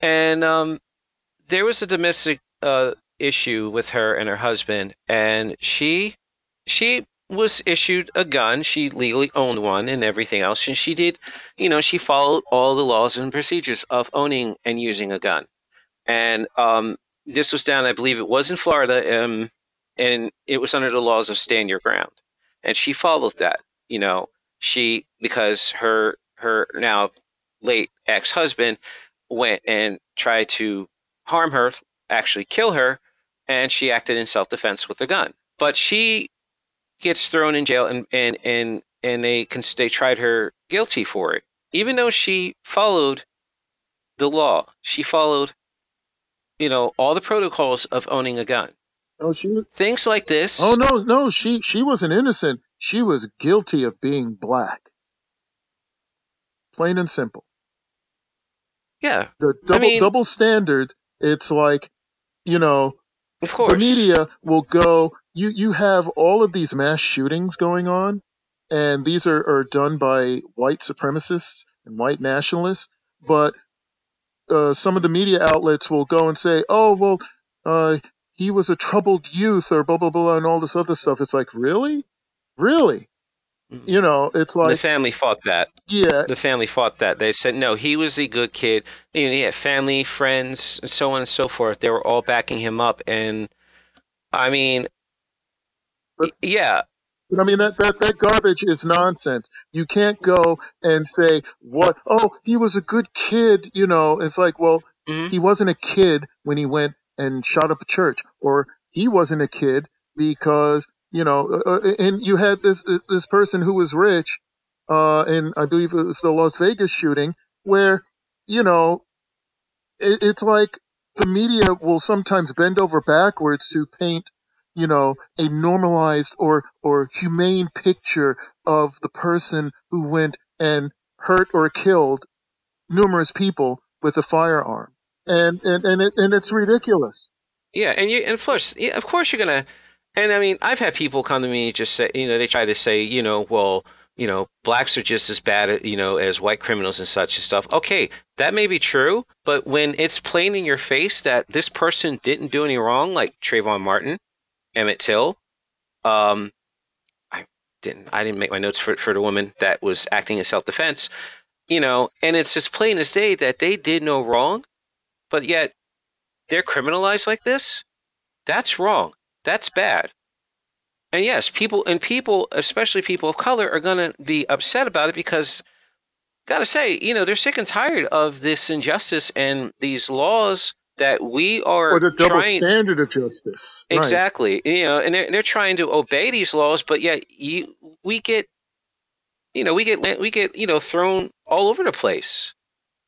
and um, there was a domestic uh issue with her and her husband, and she she was issued a gun. She legally owned one and everything else, and she did, you know, she followed all the laws and procedures of owning and using a gun and um, this was down, I believe it was in Florida, um, and it was under the laws of stand your ground, and she followed that. You know, she because her her now late ex husband went and tried to harm her, actually kill her, and she acted in self defense with a gun. But she gets thrown in jail, and and and and they can they tried her guilty for it, even though she followed the law. She followed you know all the protocols of owning a gun no, she was. things like this Oh no, no, she she wasn't innocent. She was guilty of being black. Plain and simple. yeah The double mean- double standards. It's like, you know, of course the media will go. You you have all of these mass shootings going on, and these are, are done by white supremacists and white nationalists. But uh, some of the media outlets will go and say, "Oh well, uh, he was a troubled youth," or blah blah blah, and all this other stuff. It's like, really, really, you know, it's like the family fought that. Yeah, the family fought that. They said no he was a good kid. You know, he had family friends and so on and so forth. They were all backing him up and i mean But- yeah But I mean that, that that garbage is nonsense. You can't go and say what oh he was a good kid, you know. It's like, well, Mhm. he wasn't a kid when he went and shot up a church or he wasn't a kid because, you know, uh, uh, and you had this this person who was rich uh and I believe it was the Las Vegas shooting where, you know, it, it's like the media will sometimes bend over backwards to paint you know a normalized or or humane picture of the person who went and hurt or killed numerous people with a firearm and and and, it, and it's ridiculous Yeah, and you and of course, yeah, of course you're gonna. And I mean, I've had people come to me and just say, you know, they try to say, you know, well, you know, blacks are just as bad, you know, as white criminals and such and stuff. Okay, that may be true, but when it's plain in your face that this person didn't do any wrong, like Trayvon Martin, Emmett Till, um, I didn't, I didn't make my notes for for the woman that was acting in self defense, you know, and it's as plain as day that they did no wrong, but yet they're criminalized like this. That's wrong. That's bad. And yes, people and people, especially people of color, are going to be upset about it because, gotta say, you know, they're sick and tired of this injustice and these laws that we are or the double trying, standard of justice. Right. Exactly. You know, and they're, they're trying to obey these laws, but yet you we get, you know, we get we get you know thrown all over the place,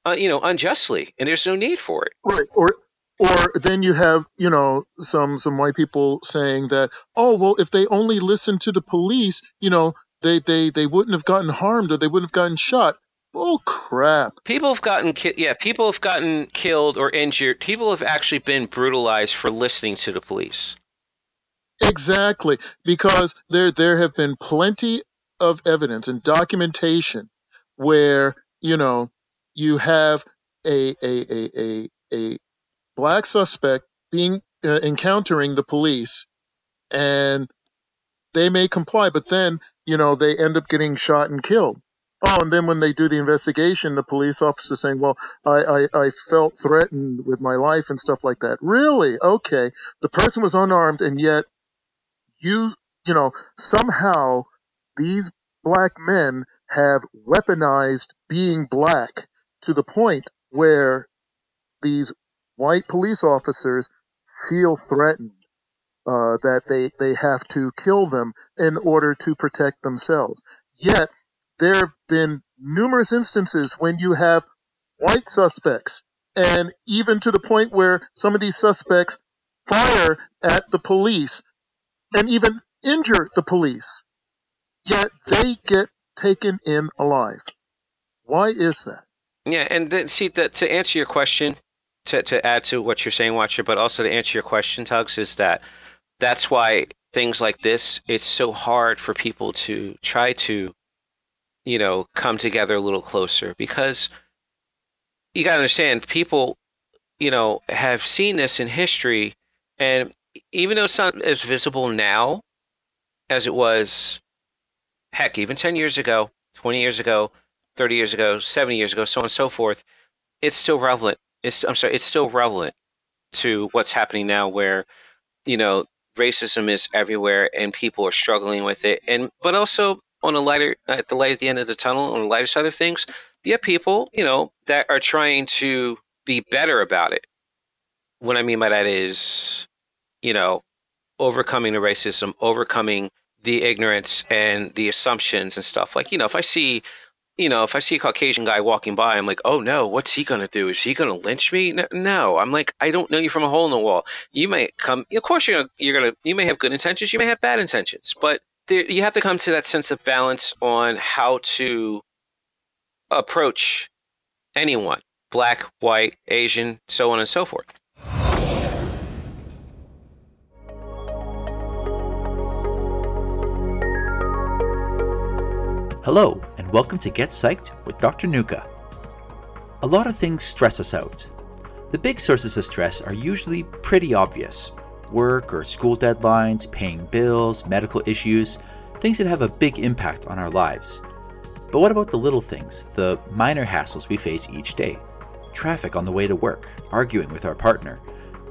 uh, you know, unjustly, and there's no need for it. Right. Or or then you have you know some some white people saying that oh well if they only listened to the police you know they they they wouldn't have gotten harmed or they wouldn't have gotten shot. Oh crap! People have gotten ki- yeah, people have gotten killed or injured. People have actually been brutalized for listening to the police. Exactly, because there there have been plenty of evidence and documentation where you know you have a a a a, a black suspect being uh, encountering the police and they may comply but then you know they end up getting shot and killed oh and then when they do the investigation the police officer saying well I, I i felt threatened with my life and stuff like that. Really? Okay. The person was unarmed and yet you you know somehow these black men have weaponized being black to the point where these white police officers feel threatened uh, that they, they have to kill them in order to protect themselves. Yet, there have been numerous instances when you have white suspects, and even to the point where some of these suspects fire at the police and even injure the police. Yet they get taken in alive. Why is that? Yeah, and then see that to answer your question, to, to add to what you're saying, Watcher, but also to answer your question, Tugs, is that that's why things like this, it's so hard for people to try to, you know, come together a little closer because you got to understand people, you know, have seen this in history. And even though it's not as visible now as it was, heck, even 10 years ago, 20 years ago, 30 years ago, 70 years ago, so on and so forth, it's still relevant it's I'm sorry, it's still relevant to what's happening now, where you know racism is everywhere and people are struggling with it, and but also on a lighter at the light at the end of the tunnel, on the lighter side of things, you have people you know that are trying to be better about it. What I mean by that is, you know, overcoming the racism, overcoming the ignorance and the assumptions and stuff. Like, you know, if I see you know, if I see a Caucasian guy walking by, I'm like, oh no, what's he gonna do? Is he gonna lynch me? No, I'm like, I don't know you from a hole in the wall. You may come, of course, you're you're gonna, you may have good intentions, you may have bad intentions, but there, you have to come to that sense of balance on how to approach anyone, black, white, Asian, so on and so forth. Hello, and welcome to Get Psyched with Dr. Nuka. A lot of things stress us out. The big sources of stress are usually pretty obvious work or school deadlines, paying bills, medical issues, things that have a big impact on our lives. But what about the little things, the minor hassles we face each day? Traffic on the way to work, arguing with our partner,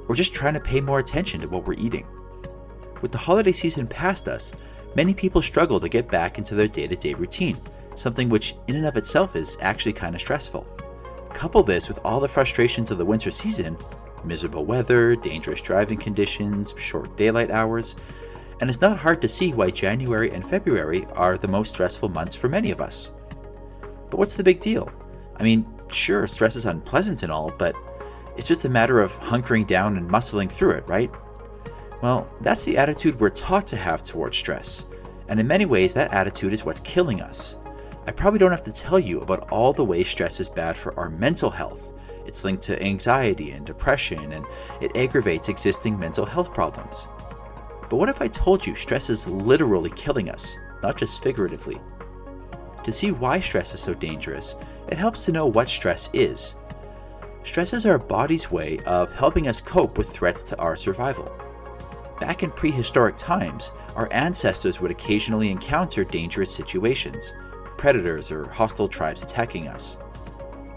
or just trying to pay more attention to what we're eating. With the holiday season past us, many people struggle to get back into their day to day routine, something which, in and of itself, is actually kind of stressful. Couple this with all the frustrations of the winter season miserable weather, dangerous driving conditions, short daylight hours, and it's not hard to see why January and February are the most stressful months for many of us. But what's the big deal? I mean, sure, stress is unpleasant and all, but it's just a matter of hunkering down and muscling through it, right? Well, that's the attitude we're taught to have towards stress, and in many ways, that attitude is what's killing us. I probably don't have to tell you about all the ways stress is bad for our mental health. It's linked to anxiety and depression, and it aggravates existing mental health problems. But what if I told you stress is literally killing us, not just figuratively? To see why stress is so dangerous, it helps to know what stress is. Stress is our body's way of helping us cope with threats to our survival. Back in prehistoric times, our ancestors would occasionally encounter dangerous situations, predators or hostile tribes attacking us.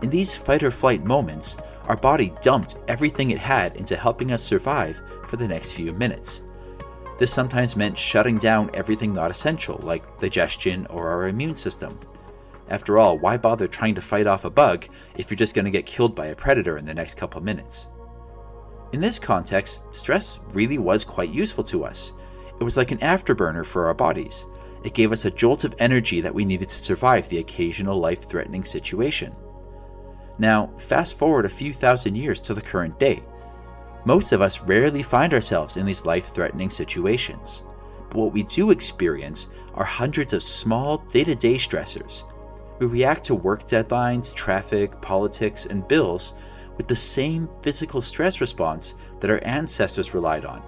In these fight or flight moments, our body dumped everything it had into helping us survive for the next few minutes. This sometimes meant shutting down everything not essential, like digestion or our immune system. After all, why bother trying to fight off a bug if you're just going to get killed by a predator in the next couple minutes? In this context, stress really was quite useful to us. It was like an afterburner for our bodies. It gave us a jolt of energy that we needed to survive the occasional life threatening situation. Now, fast forward a few thousand years to the current day. Most of us rarely find ourselves in these life threatening situations. But what we do experience are hundreds of small day to day stressors. We react to work deadlines, traffic, politics, and bills with the same physical stress response that our ancestors relied on.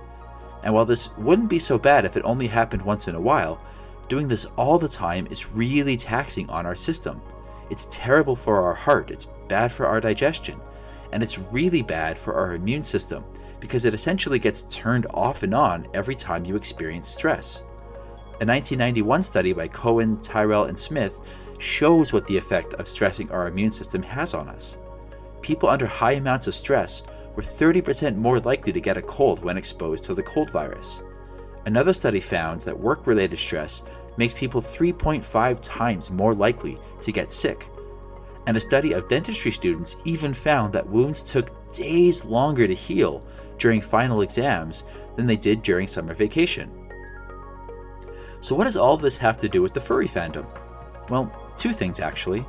And while this wouldn't be so bad if it only happened once in a while, doing this all the time is really taxing on our system. It's terrible for our heart, it's bad for our digestion, and it's really bad for our immune system because it essentially gets turned off and on every time you experience stress. A 1991 study by Cohen, Tyrrell, and Smith shows what the effect of stressing our immune system has on us. People under high amounts of stress were 30% more likely to get a cold when exposed to the cold virus. Another study found that work related stress makes people 3.5 times more likely to get sick. And a study of dentistry students even found that wounds took days longer to heal during final exams than they did during summer vacation. So, what does all this have to do with the furry fandom? Well, two things actually.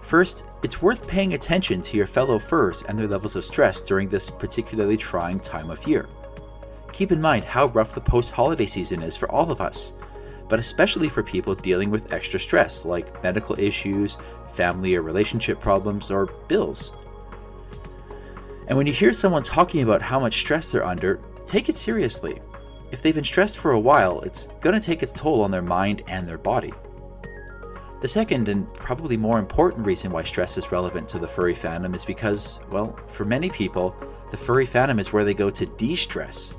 First, it's worth paying attention to your fellow furs and their levels of stress during this particularly trying time of year. Keep in mind how rough the post holiday season is for all of us, but especially for people dealing with extra stress like medical issues, family or relationship problems, or bills. And when you hear someone talking about how much stress they're under, take it seriously. If they've been stressed for a while, it's going to take its toll on their mind and their body. The second and probably more important reason why stress is relevant to the furry fandom is because, well, for many people, the furry fandom is where they go to de stress.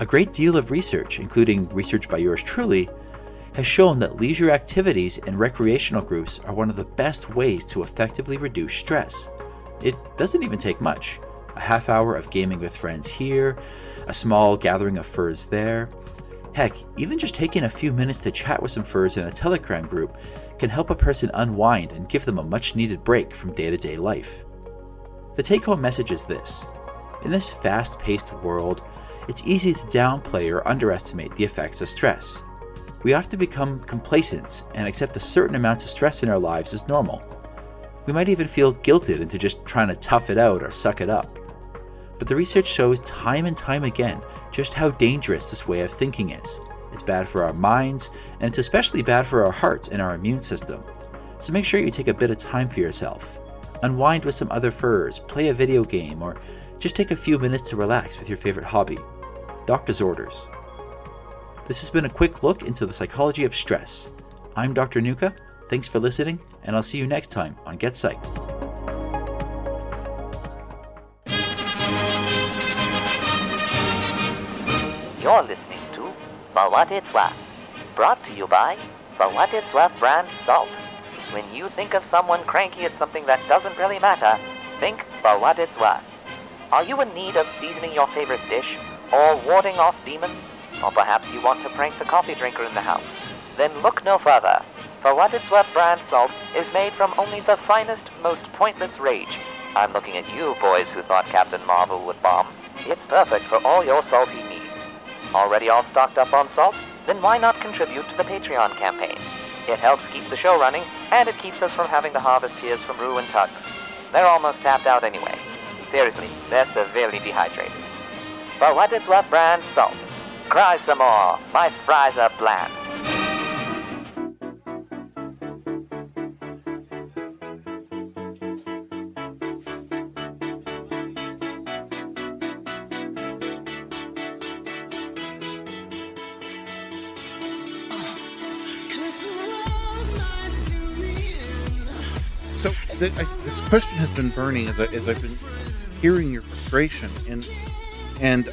A great deal of research, including research by yours truly, has shown that leisure activities and recreational groups are one of the best ways to effectively reduce stress. It doesn't even take much a half hour of gaming with friends here, a small gathering of furs there. Heck, even just taking a few minutes to chat with some furs in a Telegram group can help a person unwind and give them a much needed break from day to day life. The take home message is this In this fast paced world, it's easy to downplay or underestimate the effects of stress. We often become complacent and accept a certain amount of stress in our lives as normal. We might even feel guilted into just trying to tough it out or suck it up. But the research shows time and time again just how dangerous this way of thinking is. It's bad for our minds, and it's especially bad for our hearts and our immune system. So make sure you take a bit of time for yourself. Unwind with some other furs, play a video game, or just take a few minutes to relax with your favorite hobby. Doctor's orders. This has been a quick look into the psychology of stress. I'm Dr. Nuka. Thanks for listening, and I'll see you next time on Get Psyched. You're listening to Bawatitswa, brought to you by Bawatitswa brand salt. When you think of someone cranky at something that doesn't really matter, think Bawatitswa. Are you in need of seasoning your favorite dish, or warding off demons? Or perhaps you want to prank the coffee drinker in the house? Then look no further. For what it's worth brand salt is made from only the finest, most pointless rage. I'm looking at you, boys who thought Captain Marvel would bomb. It's perfect for all your salty needs. Already all stocked up on salt? Then why not contribute to the Patreon campaign? It helps keep the show running, and it keeps us from having to harvest tears from Rue and Tugs. They're almost tapped out anyway. Seriously, they're severely dehydrated. For what it's worth brand salt. Cry some more. My fries are bland. So I, this question has been burning as, I, as I've been hearing your frustration, and and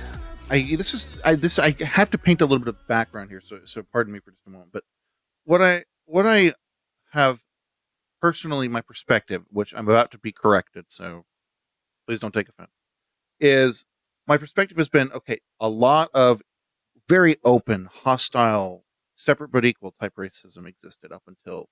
I this is I this I have to paint a little bit of background here. So so pardon me for just a moment. But what I what I have personally my perspective, which I'm about to be corrected, so please don't take offense, is my perspective has been okay. A lot of very open, hostile, separate but equal type racism existed up until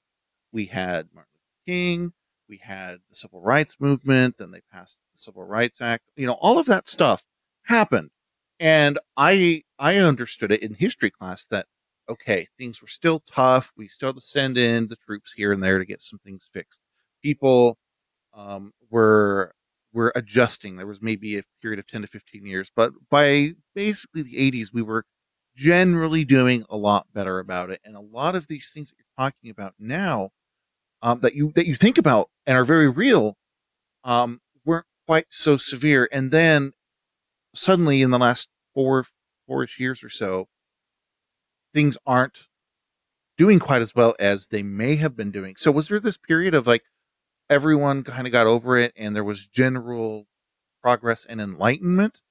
we had Martin Luther King, we had the civil rights movement, and they passed the Civil Rights Act. You know, all of that stuff happened. And I I understood it in history class that okay, things were still tough. We still had to send in the troops here and there to get some things fixed. People um, were were adjusting. There was maybe a period of 10 to 15 years, but by basically the 80s, we were generally doing a lot better about it. And a lot of these things that you're talking about now, um, that you that you think about and are very real, um, weren't quite so severe. And then suddenly, in the last four four-ish years or so, things aren't doing quite as well as they may have been doing. So, was there this period of like everyone kind of got over it and there was general progress and enlightenment?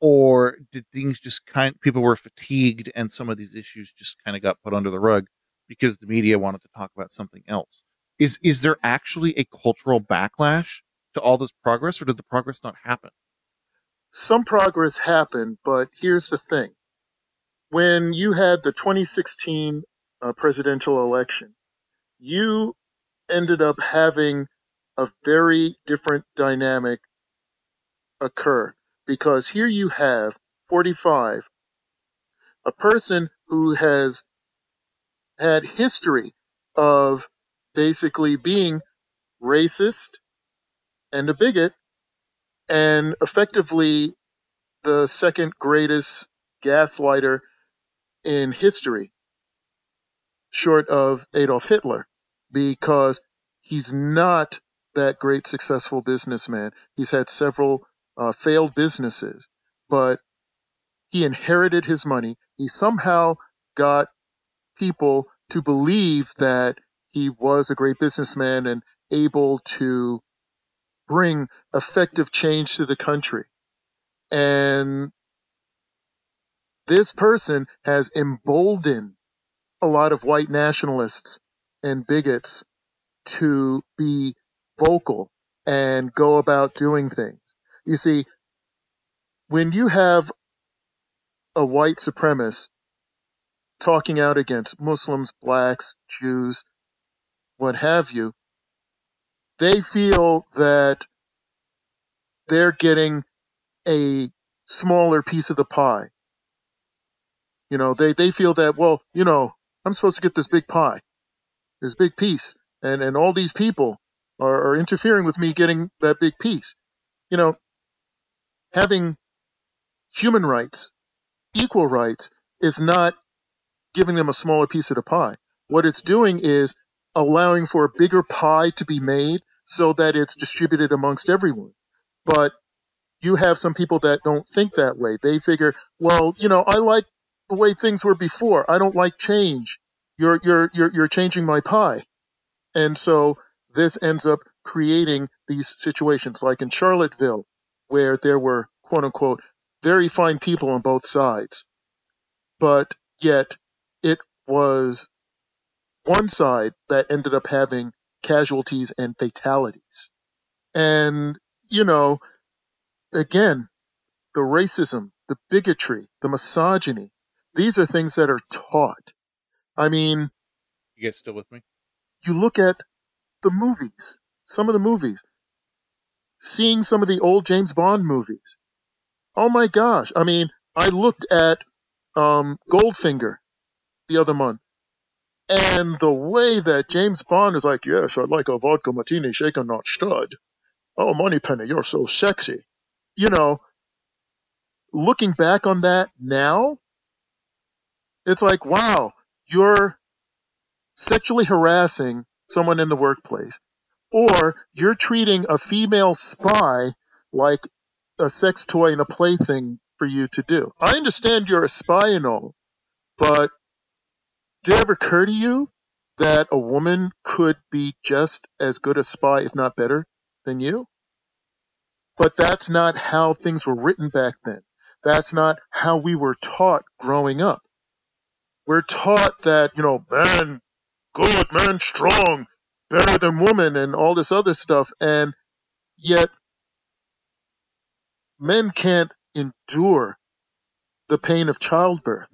Or did things just kind people were fatigued and some of these issues just kind of got put under the rug because the media wanted to talk about something else? Is is there actually a cultural backlash to all this progress or did the progress not happen? Some progress happened, but here's the thing. When you had the 2016 uh, presidential election, you ended up having a very different dynamic occur because here you have 45, a person who has had history of basically being racist and a bigot and effectively the second greatest gaslighter in history, short of Adolf Hitler, because he's not that great successful businessman. He's had several uh, failed businesses, but he inherited his money. He somehow got people to believe that he was a great businessman and able to bring effective change to the country. And this person has emboldened a lot of white nationalists and bigots to be vocal and go about doing things. You see, when you have a white supremacist talking out against Muslims, blacks, Jews, what have you, they feel that they're getting a smaller piece of the pie. You know, they, they feel that, well, you know, I'm supposed to get this big pie, this big piece. And, and all these people are, are interfering with me getting that big piece. You know, having human rights, equal rights, is not giving them a smaller piece of the pie. What it's doing is allowing for a bigger pie to be made so that it's distributed amongst everyone. But you have some people that don't think that way. They figure, well, you know, I like the way things were before. I don't like change. You're you're you're you're changing my pie. And so this ends up creating these situations like in Charlottesville where there were quote unquote very fine people on both sides. But yet it was one side that ended up having casualties and fatalities. And, you know, again, the racism, the bigotry, the misogyny, these are things that are taught. I mean, you guys still with me? You look at the movies, some of the movies, seeing some of the old James Bond movies. Oh my gosh. I mean, I looked at um, Goldfinger the other month. And the way that James Bond is like, yes, I'd like a vodka martini shaken, not stud. Oh, Moneypenny, you're so sexy. You know, looking back on that now, it's like, wow, you're sexually harassing someone in the workplace, or you're treating a female spy like a sex toy and a plaything for you to do. I understand you're a spy and all, but did it ever occur to you that a woman could be just as good a spy, if not better, than you? But that's not how things were written back then. That's not how we were taught growing up. We're taught that, you know, man good, man strong, better than woman, and all this other stuff. And yet, men can't endure the pain of childbirth.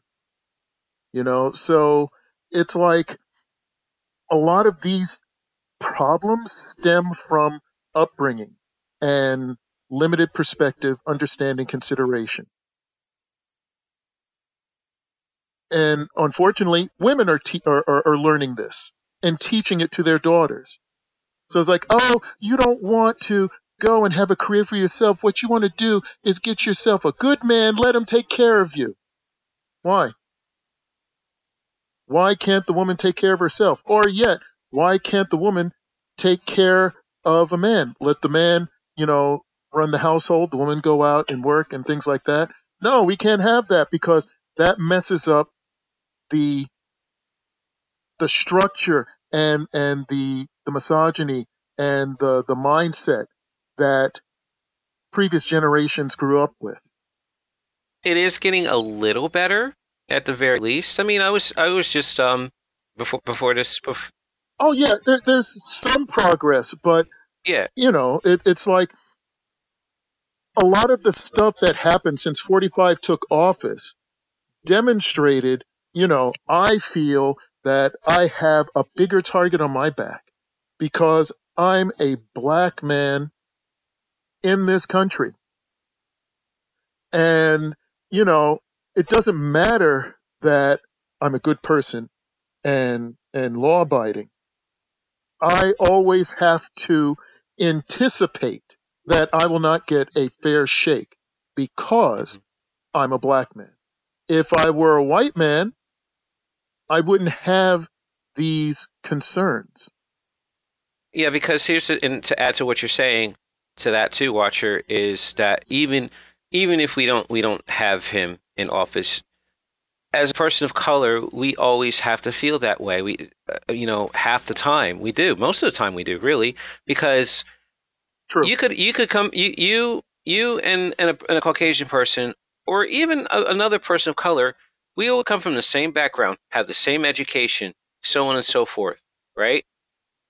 You know, so it's like a lot of these problems stem from upbringing and limited perspective, understanding, consideration. And unfortunately, women are, te- are, are, are learning this and teaching it to their daughters. So it's like, oh, you don't want to go and have a career for yourself. What you want to do is get yourself a good man, let him take care of you. Why? Why can't the woman take care of herself? Or yet, why can't the woman take care of a man? Let the man, you know, run the household, the woman go out and work and things like that. No, we can't have that because that messes up the the structure and and the the misogyny and the the mindset that previous generations grew up with. It is getting a little better at the very least. I mean, I was I was just um before before this bef- Oh yeah, there, there's some progress, but yeah, you know, it, it's like a lot of the stuff that happened since 45 took office demonstrated, you know, I feel that I have a bigger target on my back because I'm a black man in this country. And, you know, it doesn't matter that I'm a good person and, and law abiding. I always have to anticipate that I will not get a fair shake because mm-hmm. I'm a black man. If I were a white man, I wouldn't have these concerns. Yeah, because here's the, and to add to what you're saying to that too, Watcher, is that even even if we don't we don't have him in office, as a person of color, we always have to feel that way. We, uh, you know, half the time we do, most of the time we do, really, because True. you could you could come you you you and and a, and a Caucasian person, or even a, another person of color, we all come from the same background, have the same education, so on and so forth, right?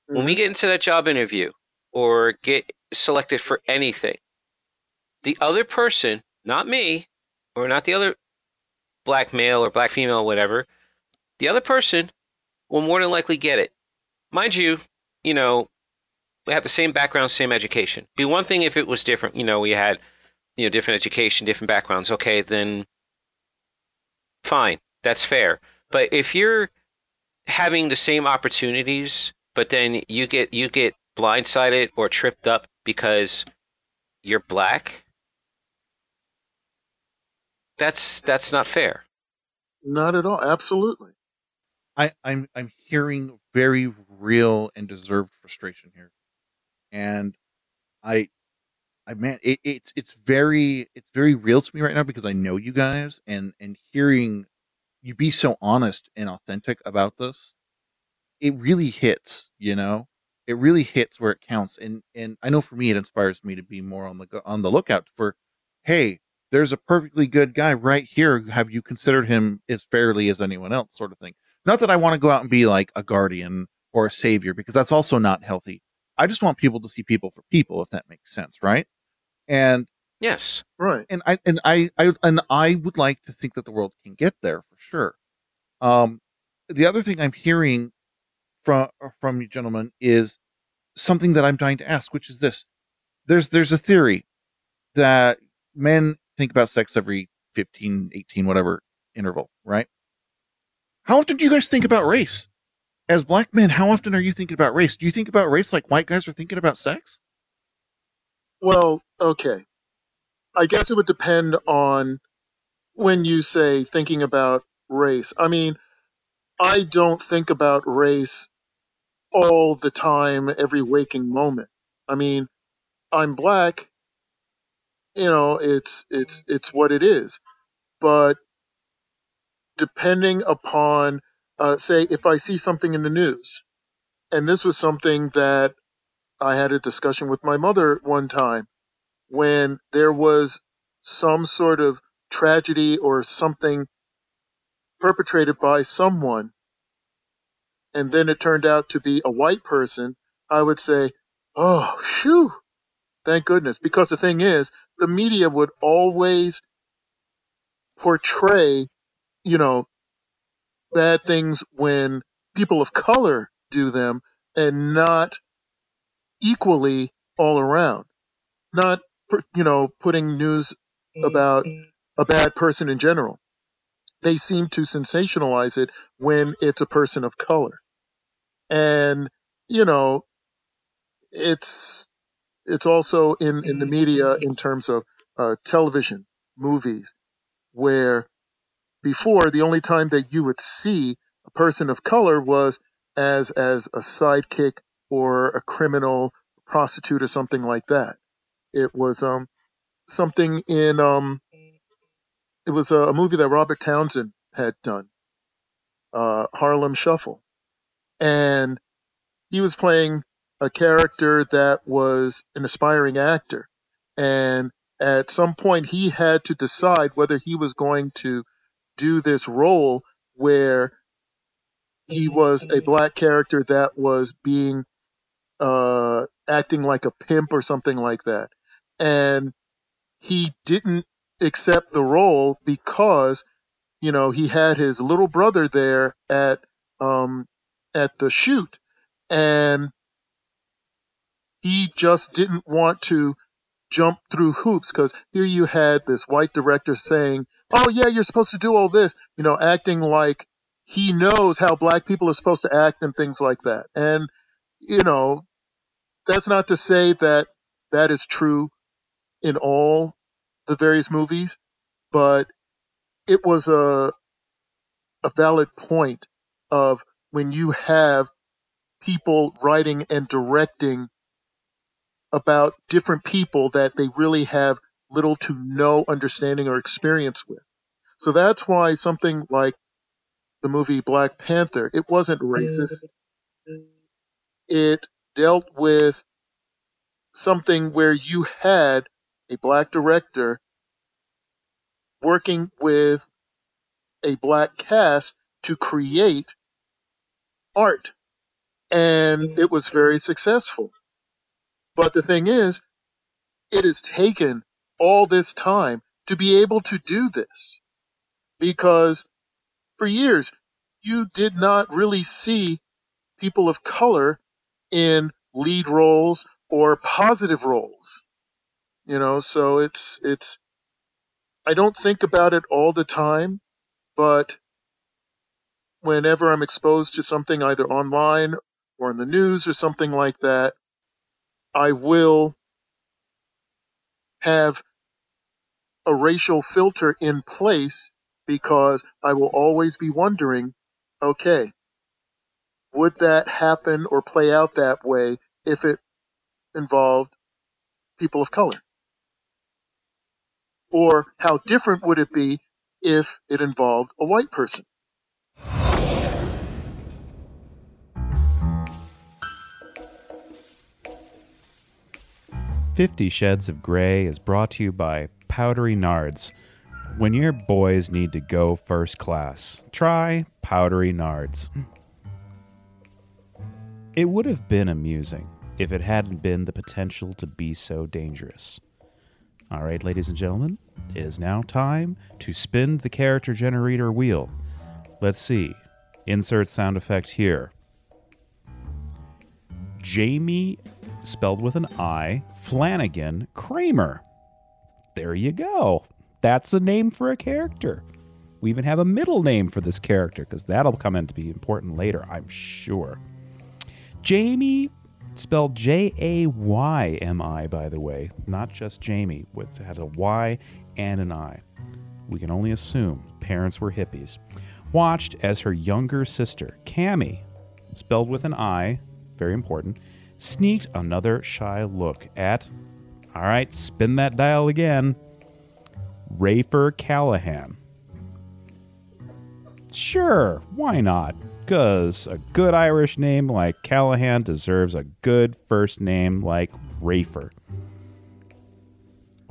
When we get into that job interview or get selected for anything, the other person, not me, or not the other black male or black female, whatever, the other person will more than likely get it. Mind you, you know, we have the same background, same education. Be one thing if it was different, you know, we had, you know, different education, different backgrounds. Okay, then fine, that's fair. But if you're having the same opportunities, but then you get you get blindsided or tripped up because you're black, that's that's not fair. Not at all. Absolutely. I, I'm I'm hearing very real and deserved frustration here, and I, I man, it, it's it's very it's very real to me right now because I know you guys, and and hearing you be so honest and authentic about this, it really hits. You know, it really hits where it counts, and and I know for me it inspires me to be more on the go- on the lookout for, hey, there's a perfectly good guy right here. Have you considered him as fairly as anyone else, sort of thing. Not that I want to go out and be like a guardian or a savior because that's also not healthy. I just want people to see people for people, if that makes sense, right? And Yes. Right. and I and I, I and I would like to think that the world can get there for sure. Um, the other thing I'm hearing from from you gentlemen is something that I'm dying to ask, which is this: there's there's a theory that men think about sex every 15, 18, whatever interval, right? How often do you guys think about race? As black men, how often are you thinking about race? Do you think about race like white guys are thinking about sex? Well, okay. I guess it would depend on when you say thinking about race. I mean, I don't think about race all the time, every waking moment. I mean, I'm black. You know, it's it's it's what it is. But depending upon, uh, say, if I see something in the news, and this was something that I had a discussion with my mother one time when there was some sort of tragedy or something perpetrated by someone, and then it turned out to be a white person, I would say, oh, shoo, thank goodness. Because the thing is, the media would always portray, you know, bad things when people of color do them and not equally all around. Not, you know, putting news about mm-hmm. a bad person in general. They seem to sensationalize it when it's a person of color. And, you know, it's, it's also in, in the media in terms of uh, television, movies, where before the only time that you would see a person of color was as as a sidekick or a criminal prostitute or something like that. It was um something in um it was a, a movie that Robert Townsend had done, uh, Harlem Shuffle, and he was playing a character that was an aspiring actor, and at some point he had to decide whether he was going to do this role where he was a black character that was being uh acting like a pimp or something like that. And he didn't accept the role because you know he had his little brother there at um at the shoot. And he just didn't want to jump through hoops because here you had this white director saying oh yeah you're supposed to do all this you know acting like he knows how black people are supposed to act and things like that. And you know that's not to say that that is true in all the various movies but it was a a valid point of when you have people writing and directing about different people that they really have little to no understanding or experience with. So that's why something like the movie Black Panther, it wasn't racist. It dealt with something where you had a black director working with a black cast to create art. And it was very successful. But the thing is, it has taken all this time to be able to do this. Because for years you did not really see people of color in lead roles or positive roles. You know so it's it's i don't think about it all the time but whenever i'm exposed to something either online or in the news or something like that i will have a racial filter in place because I will always be wondering, okay, would that happen or play out that way if it involved people of color? Or how different would it be if it involved a white person? Fifty Shades of Grey is brought to you by Powdery Nards. When your boys need to go first class, try Powdery Nards. It would have been amusing if it hadn't been the potential to be so dangerous. All right, ladies and gentlemen, it is now time to spin the character generator wheel. Let's see. Insert sound effect here. Jamie, spelled with an I, Flanagan Kramer. There you go. That's a name for a character. We even have a middle name for this character because that'll come in to be important later, I'm sure. Jamie, spelled J A Y M I, by the way, not just Jamie. It has a Y and an I. We can only assume parents were hippies. Watched as her younger sister, Cammy, spelled with an I, very important, sneaked another shy look at, all right, spin that dial again, Rafer Callahan. Sure, why not? Because a good Irish name like Callahan deserves a good first name like Rafer.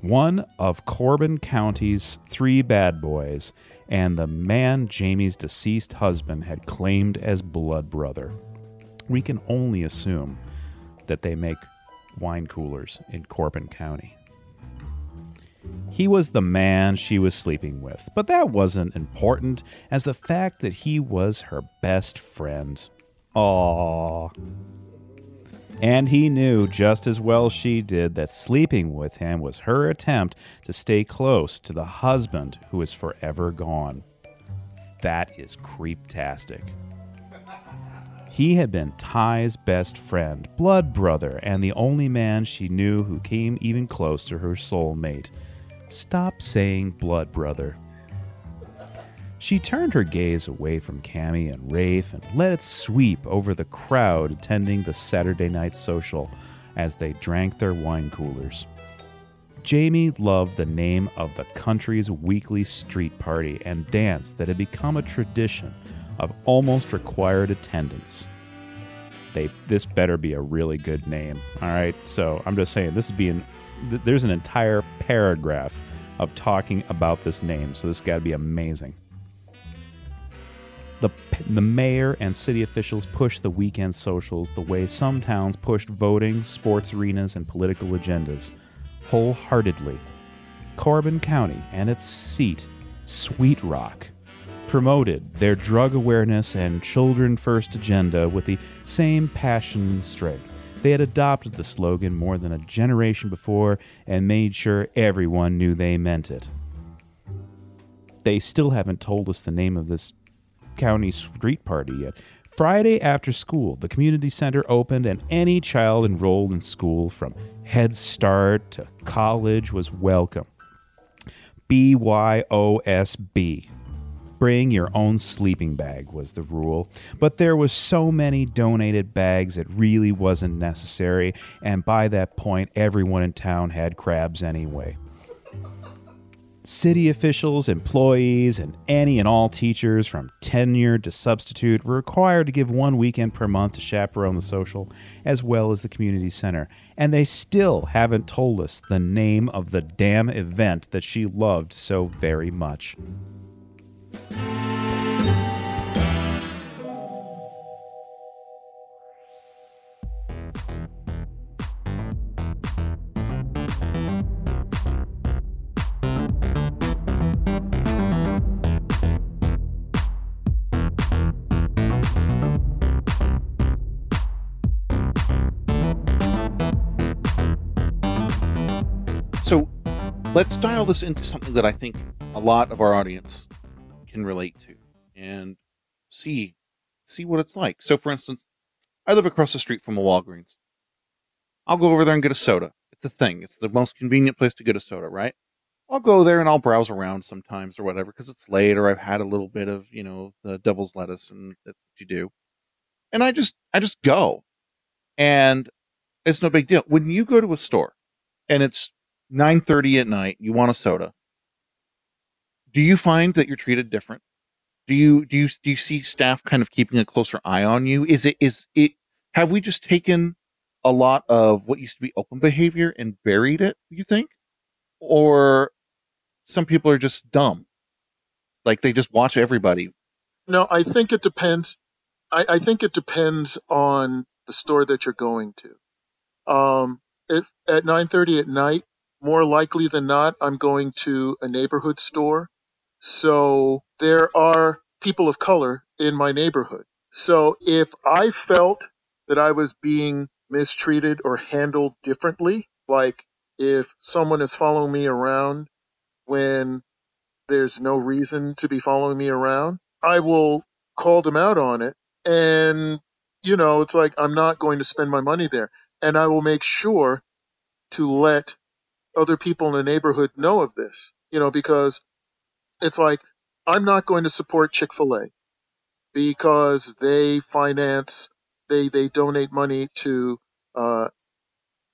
One of Corbin County's three bad boys, and the man Jamie's deceased husband had claimed as blood brother. We can only assume that they make wine coolers in Corbin County. He was the man she was sleeping with, but that wasn't important as the fact that he was her best friend. Aww. And he knew just as well she did that sleeping with him was her attempt to stay close to the husband who is forever gone. That is creeptastic. He had been Ty's best friend, blood brother, and the only man she knew who came even close to her soulmate. Stop saying blood brother. She turned her gaze away from Cammy and Rafe and let it sweep over the crowd attending the Saturday night social as they drank their wine coolers. Jamie loved the name of the country's weekly street party and dance that had become a tradition of almost required attendance. They this better be a really good name. All right, so I'm just saying this is being th- there's an entire paragraph of talking about this name, so this got to be amazing. The, the mayor and city officials pushed the weekend socials the way some towns pushed voting, sports arenas, and political agendas wholeheartedly. Corbin County and its seat, Sweet Rock, promoted their drug awareness and children first agenda with the same passion and strength. They had adopted the slogan more than a generation before and made sure everyone knew they meant it. They still haven't told us the name of this county street party yet. Friday after school, the community center opened, and any child enrolled in school from Head Start to college was welcome. BYOSB. Bring your own sleeping bag was the rule, but there was so many donated bags it really wasn't necessary, and by that point everyone in town had crabs anyway. City officials, employees, and any and all teachers from tenured to substitute were required to give one weekend per month to chaperone the social as well as the community center. And they still haven't told us the name of the damn event that she loved so very much. Let's dial this into something that I think a lot of our audience can relate to and see see what it's like. So for instance, I live across the street from a Walgreens. I'll go over there and get a soda. It's a thing. It's the most convenient place to get a soda, right? I'll go there and I'll browse around sometimes or whatever because it's late or I've had a little bit of, you know, the devil's lettuce and that's what you do. And I just I just go. And it's no big deal. When you go to a store and it's 9:30 at night, you want a soda. Do you find that you're treated different? Do you do you do you see staff kind of keeping a closer eye on you? Is it is it have we just taken a lot of what used to be open behavior and buried it, you think? Or some people are just dumb. Like they just watch everybody. No, I think it depends. I, I think it depends on the store that you're going to. Um, if at 9:30 at night, more likely than not, I'm going to a neighborhood store. So there are people of color in my neighborhood. So if I felt that I was being mistreated or handled differently, like if someone is following me around when there's no reason to be following me around, I will call them out on it. And, you know, it's like I'm not going to spend my money there. And I will make sure to let other people in the neighborhood know of this, you know, because it's like I'm not going to support Chick fil A because they finance, they, they donate money to uh,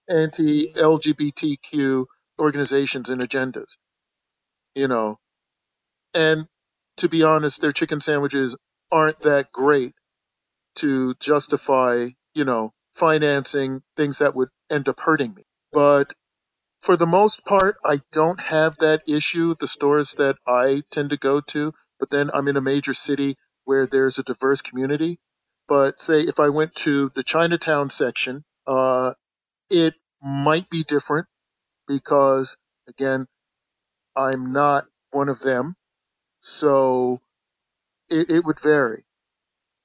anti LGBTQ organizations and agendas, you know. And to be honest, their chicken sandwiches aren't that great to justify, you know, financing things that would end up hurting me. But for the most part, I don't have that issue. The stores that I tend to go to, but then I'm in a major city where there's a diverse community. But say if I went to the Chinatown section, uh, it might be different because again, I'm not one of them, so it, it would vary.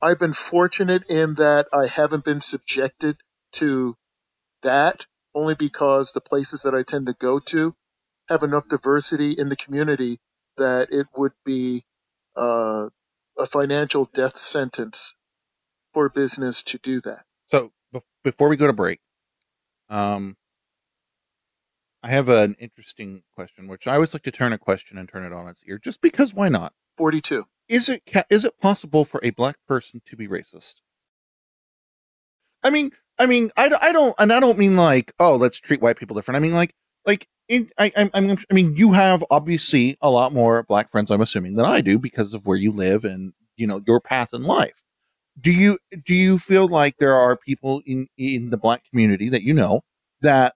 I've been fortunate in that I haven't been subjected to that only because the places that I tend to go to have enough diversity in the community that it would be uh, a financial death sentence for business to do that. So bef- before we go to break, um, I have an interesting question, which I always like to turn a question and turn it on its ear, just because why not? 42. Is it ca- is it possible for a black person to be racist? I mean, I mean, I don't, and I don't mean like, oh, let's treat white people different. I mean, like, like, in, I, I'm, I'm, I mean, you have obviously a lot more black friends, I'm assuming, than I do because of where you live and you know your path in life. Do you do you feel like there are people in in the black community that you know that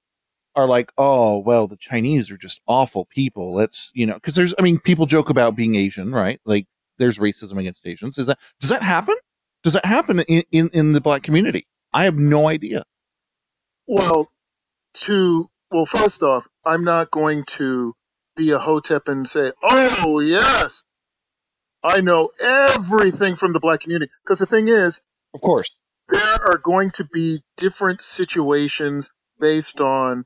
are like, oh, well, the Chinese are just awful people. Let's, you know, because there's, I mean, people joke about being Asian, right? Like, there's racism against Asians. Is that does that happen? Does that happen in in, in the black community? I have no idea. Well, to well, first off, I'm not going to be a hotep and say, "Oh yes, I know everything from the black community." Because the thing is, of course, there are going to be different situations based on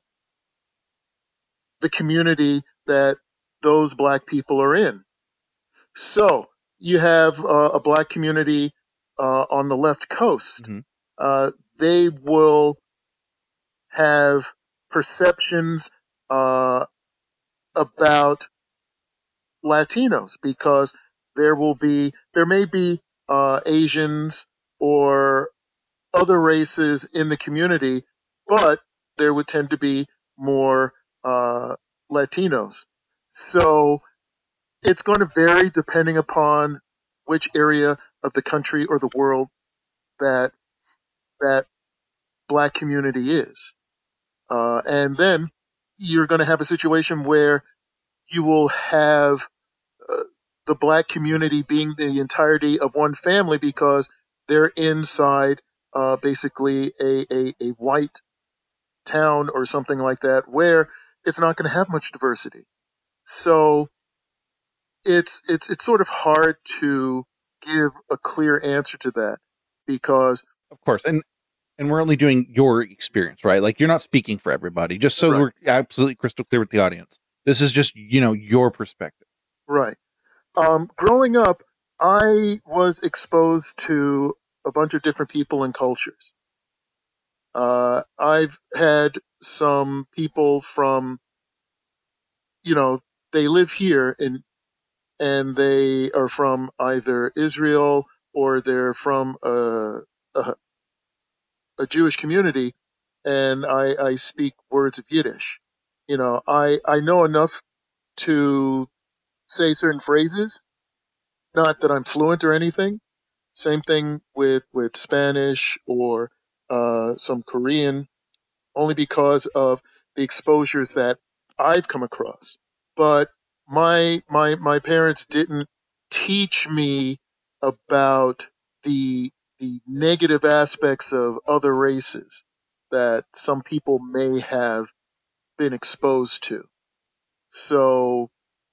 the community that those black people are in. So you have uh, a black community uh, on the left coast. Uh, they will have perceptions uh, about Latinos because there will be there may be uh, Asians or other races in the community, but there would tend to be more uh, Latinos. So it's going to vary depending upon which area of the country or the world that that black community is. Uh, and then you're going to have a situation where you will have uh, the black community being the entirety of one family because they're inside uh, basically a, a, a white town or something like that where it's not going to have much diversity. So it's it's it's sort of hard to give a clear answer to that because of course and and we're only doing your experience right like you're not speaking for everybody just so Right. we're absolutely crystal clear with the audience this is just you know your perspective Right. Um, growing up, I was exposed to a bunch of different people and cultures. Uh, I've had some people from, you know, they live here in, and they are from either Israel or they're from a, a, a Jewish community, and I, I speak words of Yiddish. You know, I, I know enough to say certain phrases. Not that I'm fluent or anything. Same thing with with Spanish or uh, some Korean, only because of the exposures that I've come across. But my my my parents didn't teach me about the the negative aspects of other races that some people may have been exposed to. So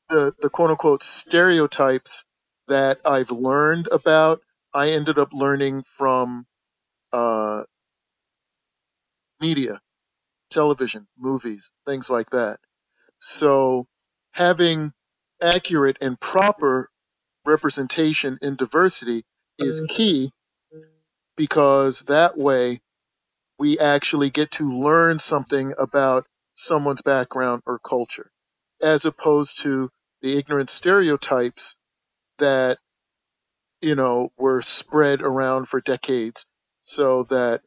the the quote unquote stereotypes that I've learned about, I ended up learning from uh, media, television, movies, things like that. So having accurate and proper representation in diversity is key because that way we actually get to learn something about someone's background or culture as opposed to the ignorant stereotypes that you know were spread around for decades so that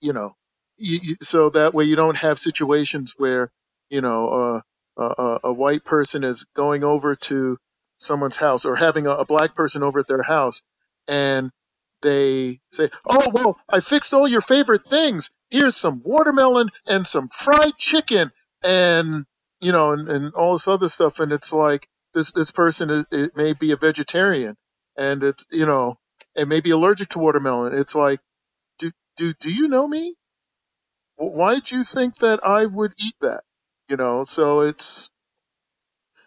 you know you, you, so that way you don't have situations where you know uh, a, a white person is going over to someone's house or having a, a black person over at their house and they say, "Oh well, I fixed all your favorite things. Here's some watermelon and some fried chicken, and you know, and, and all this other stuff." And it's like this this person is, it may be a vegetarian, and it's you know, and may be allergic to watermelon. It's like, do do do you know me? Why do you think that I would eat that? You know, so it's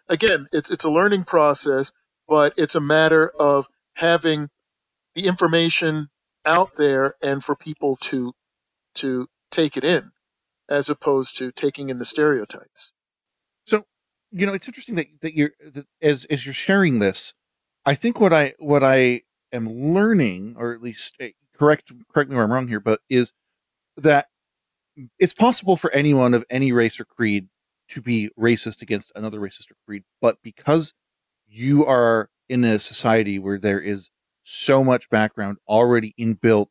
again, it's it's a learning process, but it's a matter of having the information out there and for people to to take it in, as opposed to taking in the stereotypes. So, you know, it's interesting that that you're that as as you're sharing this. I think what I what I am learning, or at least eh, correct correct me where I'm wrong here, but is that it's possible for anyone of any race or creed to be racist against another racist or creed, but because you are in a society where there is so much background already inbuilt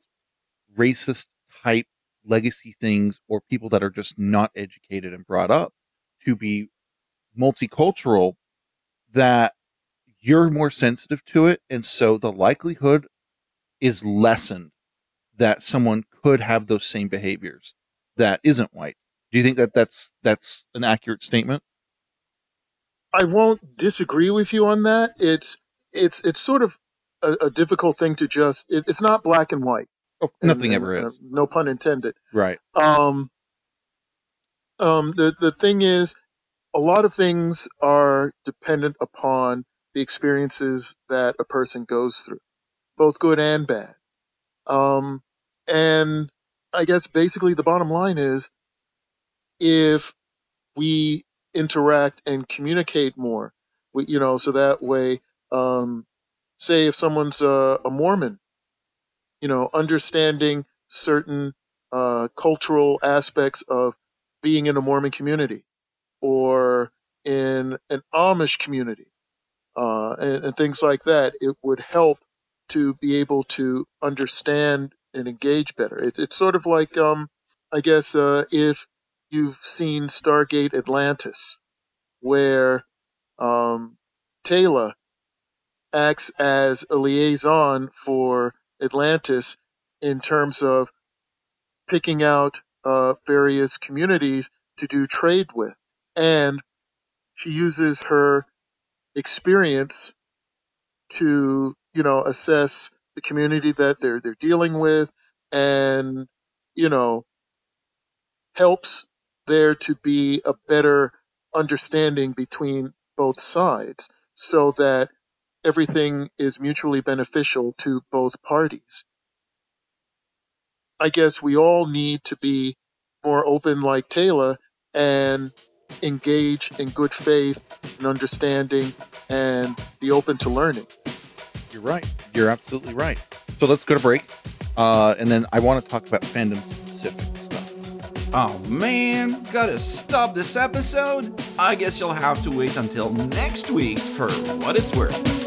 racist type legacy things or people that are just not educated and brought up to be multicultural that you're more sensitive to it. And so the likelihood is lessened that someone could have those same behaviors that isn't white. Do you think that that's that's an accurate statement? I won't disagree with you on that. It's it's it's sort of a, a difficult thing to just. It, it's not black and white. oh, nothing and, ever uh, is no pun intended. right Um, um, the the thing is, a lot of things are dependent upon the experiences that a person goes through, both good and bad. Um, and I guess basically the bottom line is, if we interact and communicate more, we, you know, so that way, um, say if someone's a, a Mormon, you know, understanding certain uh, cultural aspects of being in a Mormon community or in an Amish community uh, and, and things like that, it would help to be able to understand and engage better. It, it's sort of like, um, I guess, uh, if you've seen Stargate Atlantis, where um, Teyla acts as a liaison for Atlantis in terms of picking out uh, various communities to do trade with. And she uses her experience to, you know, assess the community that they're they're dealing with and, you know, helps there to be a better understanding between both sides so that everything is mutually beneficial to both parties. I guess we all need to be more open like Teyla and engage in good faith and understanding and be open to learning. You're right. You're absolutely right. So let's go to break. Uh, and then I want to talk about fandom specific stuff. Oh man, gotta stop this episode? I guess you'll have to wait until next week for what it's worth.